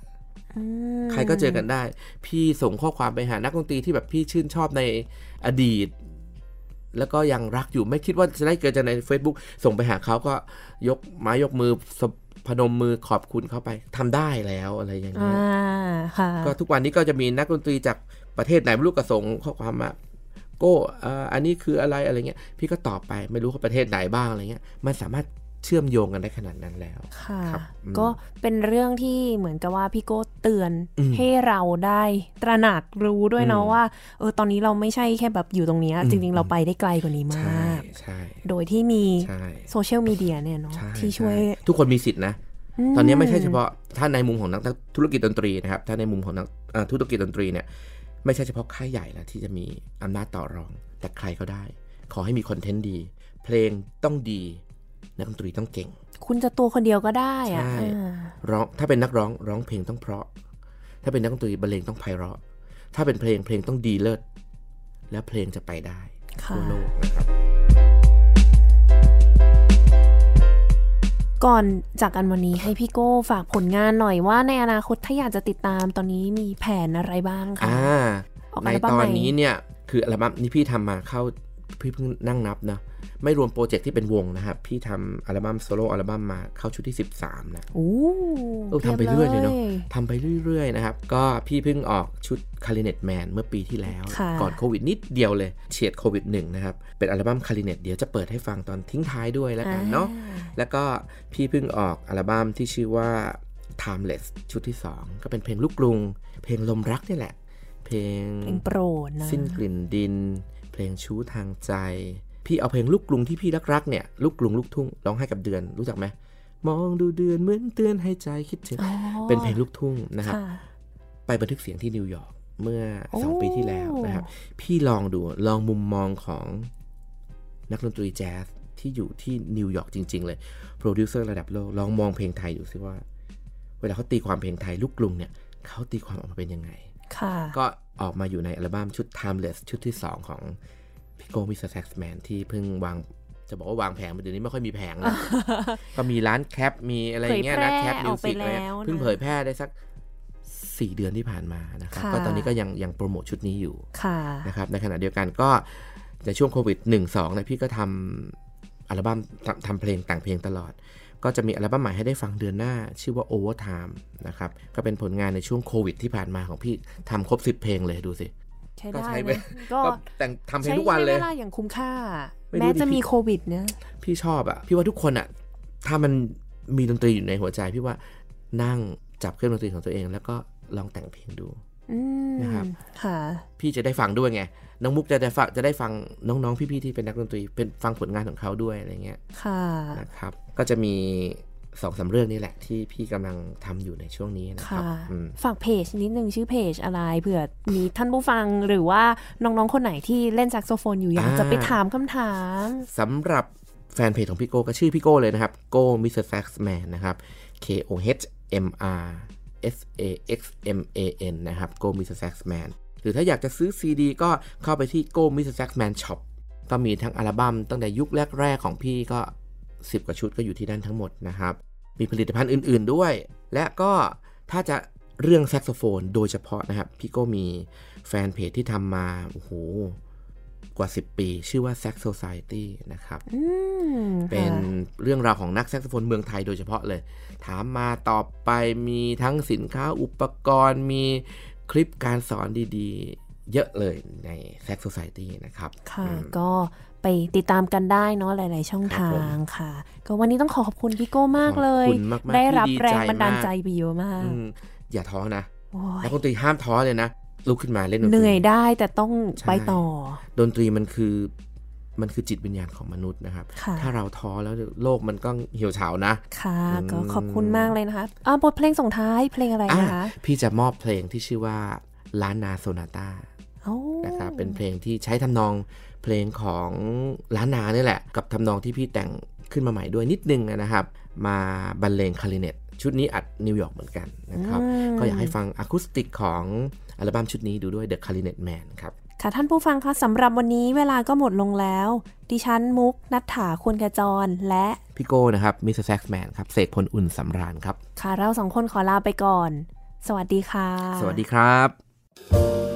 อืมใครก็เจอกันได้ พี่ส่งข้อความไปหานักดนตรีที่แบบพี่ชื่นชอบในอดีต แล้วก็ยังรักอยู่ไม่คิดว่าจะได้เจอกันใน Facebook ส่งไปหาเขาก็ยกไม้ยกมือสะพนมมือขอบคุณเขาไปทำได้แล้วอะไรอย่างเงี้อ่ายค่ะก็ทุกวันนี้ก็จะมีนักดนตรีจากประเทศไหนไม่รู้ก็ส่งข้อความมาโก้เอ่ออันนี้คืออะไรอะไรเงี้ย พี่ก็ตอบไปไม่รู้เขาประเทศไหนบ้างอะไรเงี้ย มันสามารถ เชื่อมโยงกันได้ขนาดนั้นแล้ว ค่ะครับอืมก็เป็นเรื่องที่เหมือนกับว่าพี่โก้เตือนอืมให้เราได้ตระหนักรู้ด้วยเนาะอืมว่าเออตอนนี้เราไม่ใช่แค่แบบอยู่ตรงเนี้ยอืมจริง ๆ เราไปได้ไกลกว่านี้มใช่ากใช่โดยที่มีใช่โซเชียลมีเดียเนี่ยเนาะใช่ที่ช่วยใทุกคนมีสิทธินะมตอนนี้ไม่ใช่เฉพาะถ้าในมุมของนักธุรกิจดนตรีนะครับ ถ้าในมุมของนักเอ่อธุรกิจดนตรีเนี่ยไม่ใช่เฉพาะค่ายใหญ่แล้วที่จะมีอำนาจต่อรอง แต่ใครก็ได้ ขอให้มีคอนเทนต์ดี เพลงต้องดี นักดนตรีต้องเก่ง คุณจะตัวคนเดียวก็ได้อะใช่อ่าร้องถ้าเป็นนักร้องร้องเพลงต้องเพราะ ถ้าเป็นนักดนตรีบรรเลงต้องไพเราะ ถ้าเป็นเพลงเพลงต้องดีเลิศแล้วเพลงจะไปได้ค่ะทั่วโลกนะครับ ก่อนจากกันวันนี้ให้พี่โก้ฝากผลงานหน่อยว่าในอนาคตถ้าอยากจะติดตามตอนนี้มีแผนอะไรบ้างคะอ่าออกในอัลบั้มตอนใหม่นี้เนี่ย คืออัลบั้มนี้พี่ทำมาเข้าพี่เพิ่งนั่งนับนะ ไม่รวมโปรเจกต์ที่เป็นวงนะครับ พี่ทำอัลบั้ม solo album มาเข้าชุดที่ 13 นะโอ้เออทำไปเรื่อยเลยเนาะทำไปเรื่อยๆนะครับ ก็พี่เพิ่งออกชุด c a r i n e t Man เมื่อปีที่แล้วค่ะก่อนโควิดนิดเดียวเลยเฉียดโควิดหนึ่งนะครับ เป็นอัลบั้ม c a r i n e t เดี๋ยวจะเปิดให้ฟังตอนทิ้งท้ายด้วยแล้วกันเนาะอ่แล้วก็พี่เพิ่งออกอัลบั้มที่ชื่อว่า Timeless ชุดที่ 2 ก็เป็นเพลงลูกกรุง เพลงลมรักนี่แหละ เพลงเพลงโปรดนะสิ้นกลิ่นดิน เพลงชู้ทางใจ พี่เอาเพลงลูกกรุงที่พี่รักๆเนี่ยลูกกรุงลูกทุ่งร้องให้กับเดือนรู้จักไหมมองดูเดือนเหมือนเตือนให้ใจคิดถึงอ๋อเป็นเพลงลูกทุ่งนะครับค่ะไปบันทึกเสียงที่นิวยอร์กเมื่อโอ้สองปีที่แล้วนะครับ พี่ลองดูลองมุมมองของนักดนตรีแจ๊สที่อยู่ที่นิวยอร์กจริง ๆ เลย โปรดิวเซอร์ระดับโลกลองมองเพลงไทยดูซิว่า เวลาเขาตีความเพลงไทยลูกกรุงเนี่ยเขาตีความออกมาเป็นยังไงค่ะก็ออกมาอยู่ในอัลบั้มชุด Timeless ชุดที่ 2 ของพี่ โก้ Mr. Saxman ที่เพิ่งวางจะบอกว่าวางแผงมันเดี๋ยวนี้ไม่ค่อยมีแผงนะก็มีร้านแคปมีอะไรอย่างเงี้ยนะเผยแพร่แคปมิวสิกออกไปอะไรแล้วเพิ่งนะเผยแพร่ได้สัก4เดือนที่ผ่านมานะครับค่ะก็ตอนนี้ก็ยังยังโปรโมทชุดนี้อยู่ค่ะนะครับในขณะเดียวกันก็ในช่วงโควิด 1 2นะพี่ก็ทำอัลบั้มทำทำเพลงแต่งเพลงตลอด ก็จะมีอัลบั้มใหม่ให้ได้ฟังเดือนหน้า ชื่อว่า Overtime นะครับก็เป็นผลงานในช่วงโควิดที่ผ่านมาของพี่ทำครบ 10 เพลงเลยดูสิ ใช้ก็ได้ใช้ไปนะก็ก็แต่งทำเพลงทุกวันเลยใช้เวลาอย่างคุ้มค่าไม่รู้แม้ดิจะพี่มีโควิดเนะพี่ชอบอะพี่ว่าทุกคนอะถ้ามันมีดนตรีอยู่ในหัวใจ พี่ว่านั่งจับเครื่องดนตรีของตัวเอง แล้วก็ลองแต่งเพลงดูอืมนะครับค่ะพี่จะได้ฟังด้วยไง น้องมุกจะได้ฟังจะได้ฟังน้องๆ พี่ๆที่เป็นนักดนตรี เป็นฟังผลงานของเขาด้วยอะไรเงี้ย ค่ะนะครับ ก็จะมี สองสามเรื่องนี้แหละที่พี่กำลังทำอยู่ในช่วงนี้นะครับค่ะอืมฝากเพจนิดนึงชื่อเพจอะไรเผื่อมีท่านผู้ฟังหรือว่าน้องๆคนไหนที่เล่นแซกโซโฟนอยู่อยากจะไปถามคำถามสำหรับแฟนเพจของพี่โก้ก็ชื่อพี่โก้เลยนะครับโก้ Mr. Saxman นะครับ K O H M R S A X M A N นะครับ Go Mr. Saxman หรือถ้าอยากจะซื้อซีดีก็เข้าไปที่ Koh Mr. Saxman Shop ก็มีทั้งอัลบั้มตั้งแต่ยุคแรก ๆ ของพี่ก็ 10 กว่าชุดก็อยู่ที่นั่นทั้งหมดนะครับ มีผลิตภัณฑ์อื่นๆด้วย และก็ถ้าจะเรื่องแซกโซโฟนโดยเฉพาะนะครับ พี่โก้มีแฟนเพจที่ทำมา โอ้โห กว่า 10 ปี ชื่อว่า Sax Society นะครับอืมเป็นค่ะเรื่องราวของนักแซกโซโฟนเมืองไทยโดยเฉพาะเลย ถามมาตอบไปมีทั้งสินค้าอุปกรณ์มีคลิปการสอนดีๆ เยอะเลยใน Sax Society นะครับ ค่ะอืมก็ ไปติดตามกันได้เนาะหลาย ๆ ช่องครัทาบผมงค่ะ ก็วันนี้ต้องขอขอบคุณพี่โก้มากเลยขอบคุณมากๆได้รับพี่ดีแรงใจบันดาลมากใจไปเยอะมากอืมอย่าท้อนะโอ้ยนักดนตรีห้ามท้อเลยนะลุกขึ้นมาเล่นดนตรีเหนื่อยได้แต่ต้องใช่ไปต่อ ดนตรีมันคือมันคือจิตวิญญาณของมนุษย์นะครับค่ะถ้าเราท้อแล้วโลกมันก็เหี่ยวเฉานะ ค่ะอืมก็ขอบคุณมากเลยนะคะอ่าบทเพลงส่งท้ายเพลงอะไรอะนะคะ พี่จะมอบเพลงที่ชื่อว่าล้านนาโซนาต้าโอ้นะครับ เป็นเพลงที่ใช้ทำนอง เพลงของล้านนานี่แหละ กับทำนองที่พี่แต่งขึ้นมาใหม่ด้วยนิดนึงนะครับ มาบรรเลงคลาริเนตชุดนี้อัดนิวยอร์กเหมือนกันนะครับ ก็อยากให้ฟังอะคูสติกของอัลบั้มชุดนี้ดูด้วย The Clarinet Man ครับค่ะท่านผู้ฟังคะสำหรับวันนี้เวลาก็หมดลงแล้ว ดิฉันมุกนัฐถาควรกระจร และพี่โก้นะครับ Mr. Saxman ครับเศกพลอุ่นสำราญครับ ค่ะเราสองคนขอลาไปก่อน สวัสดีค่ะ สวัสดีครับ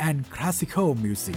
And Classical Music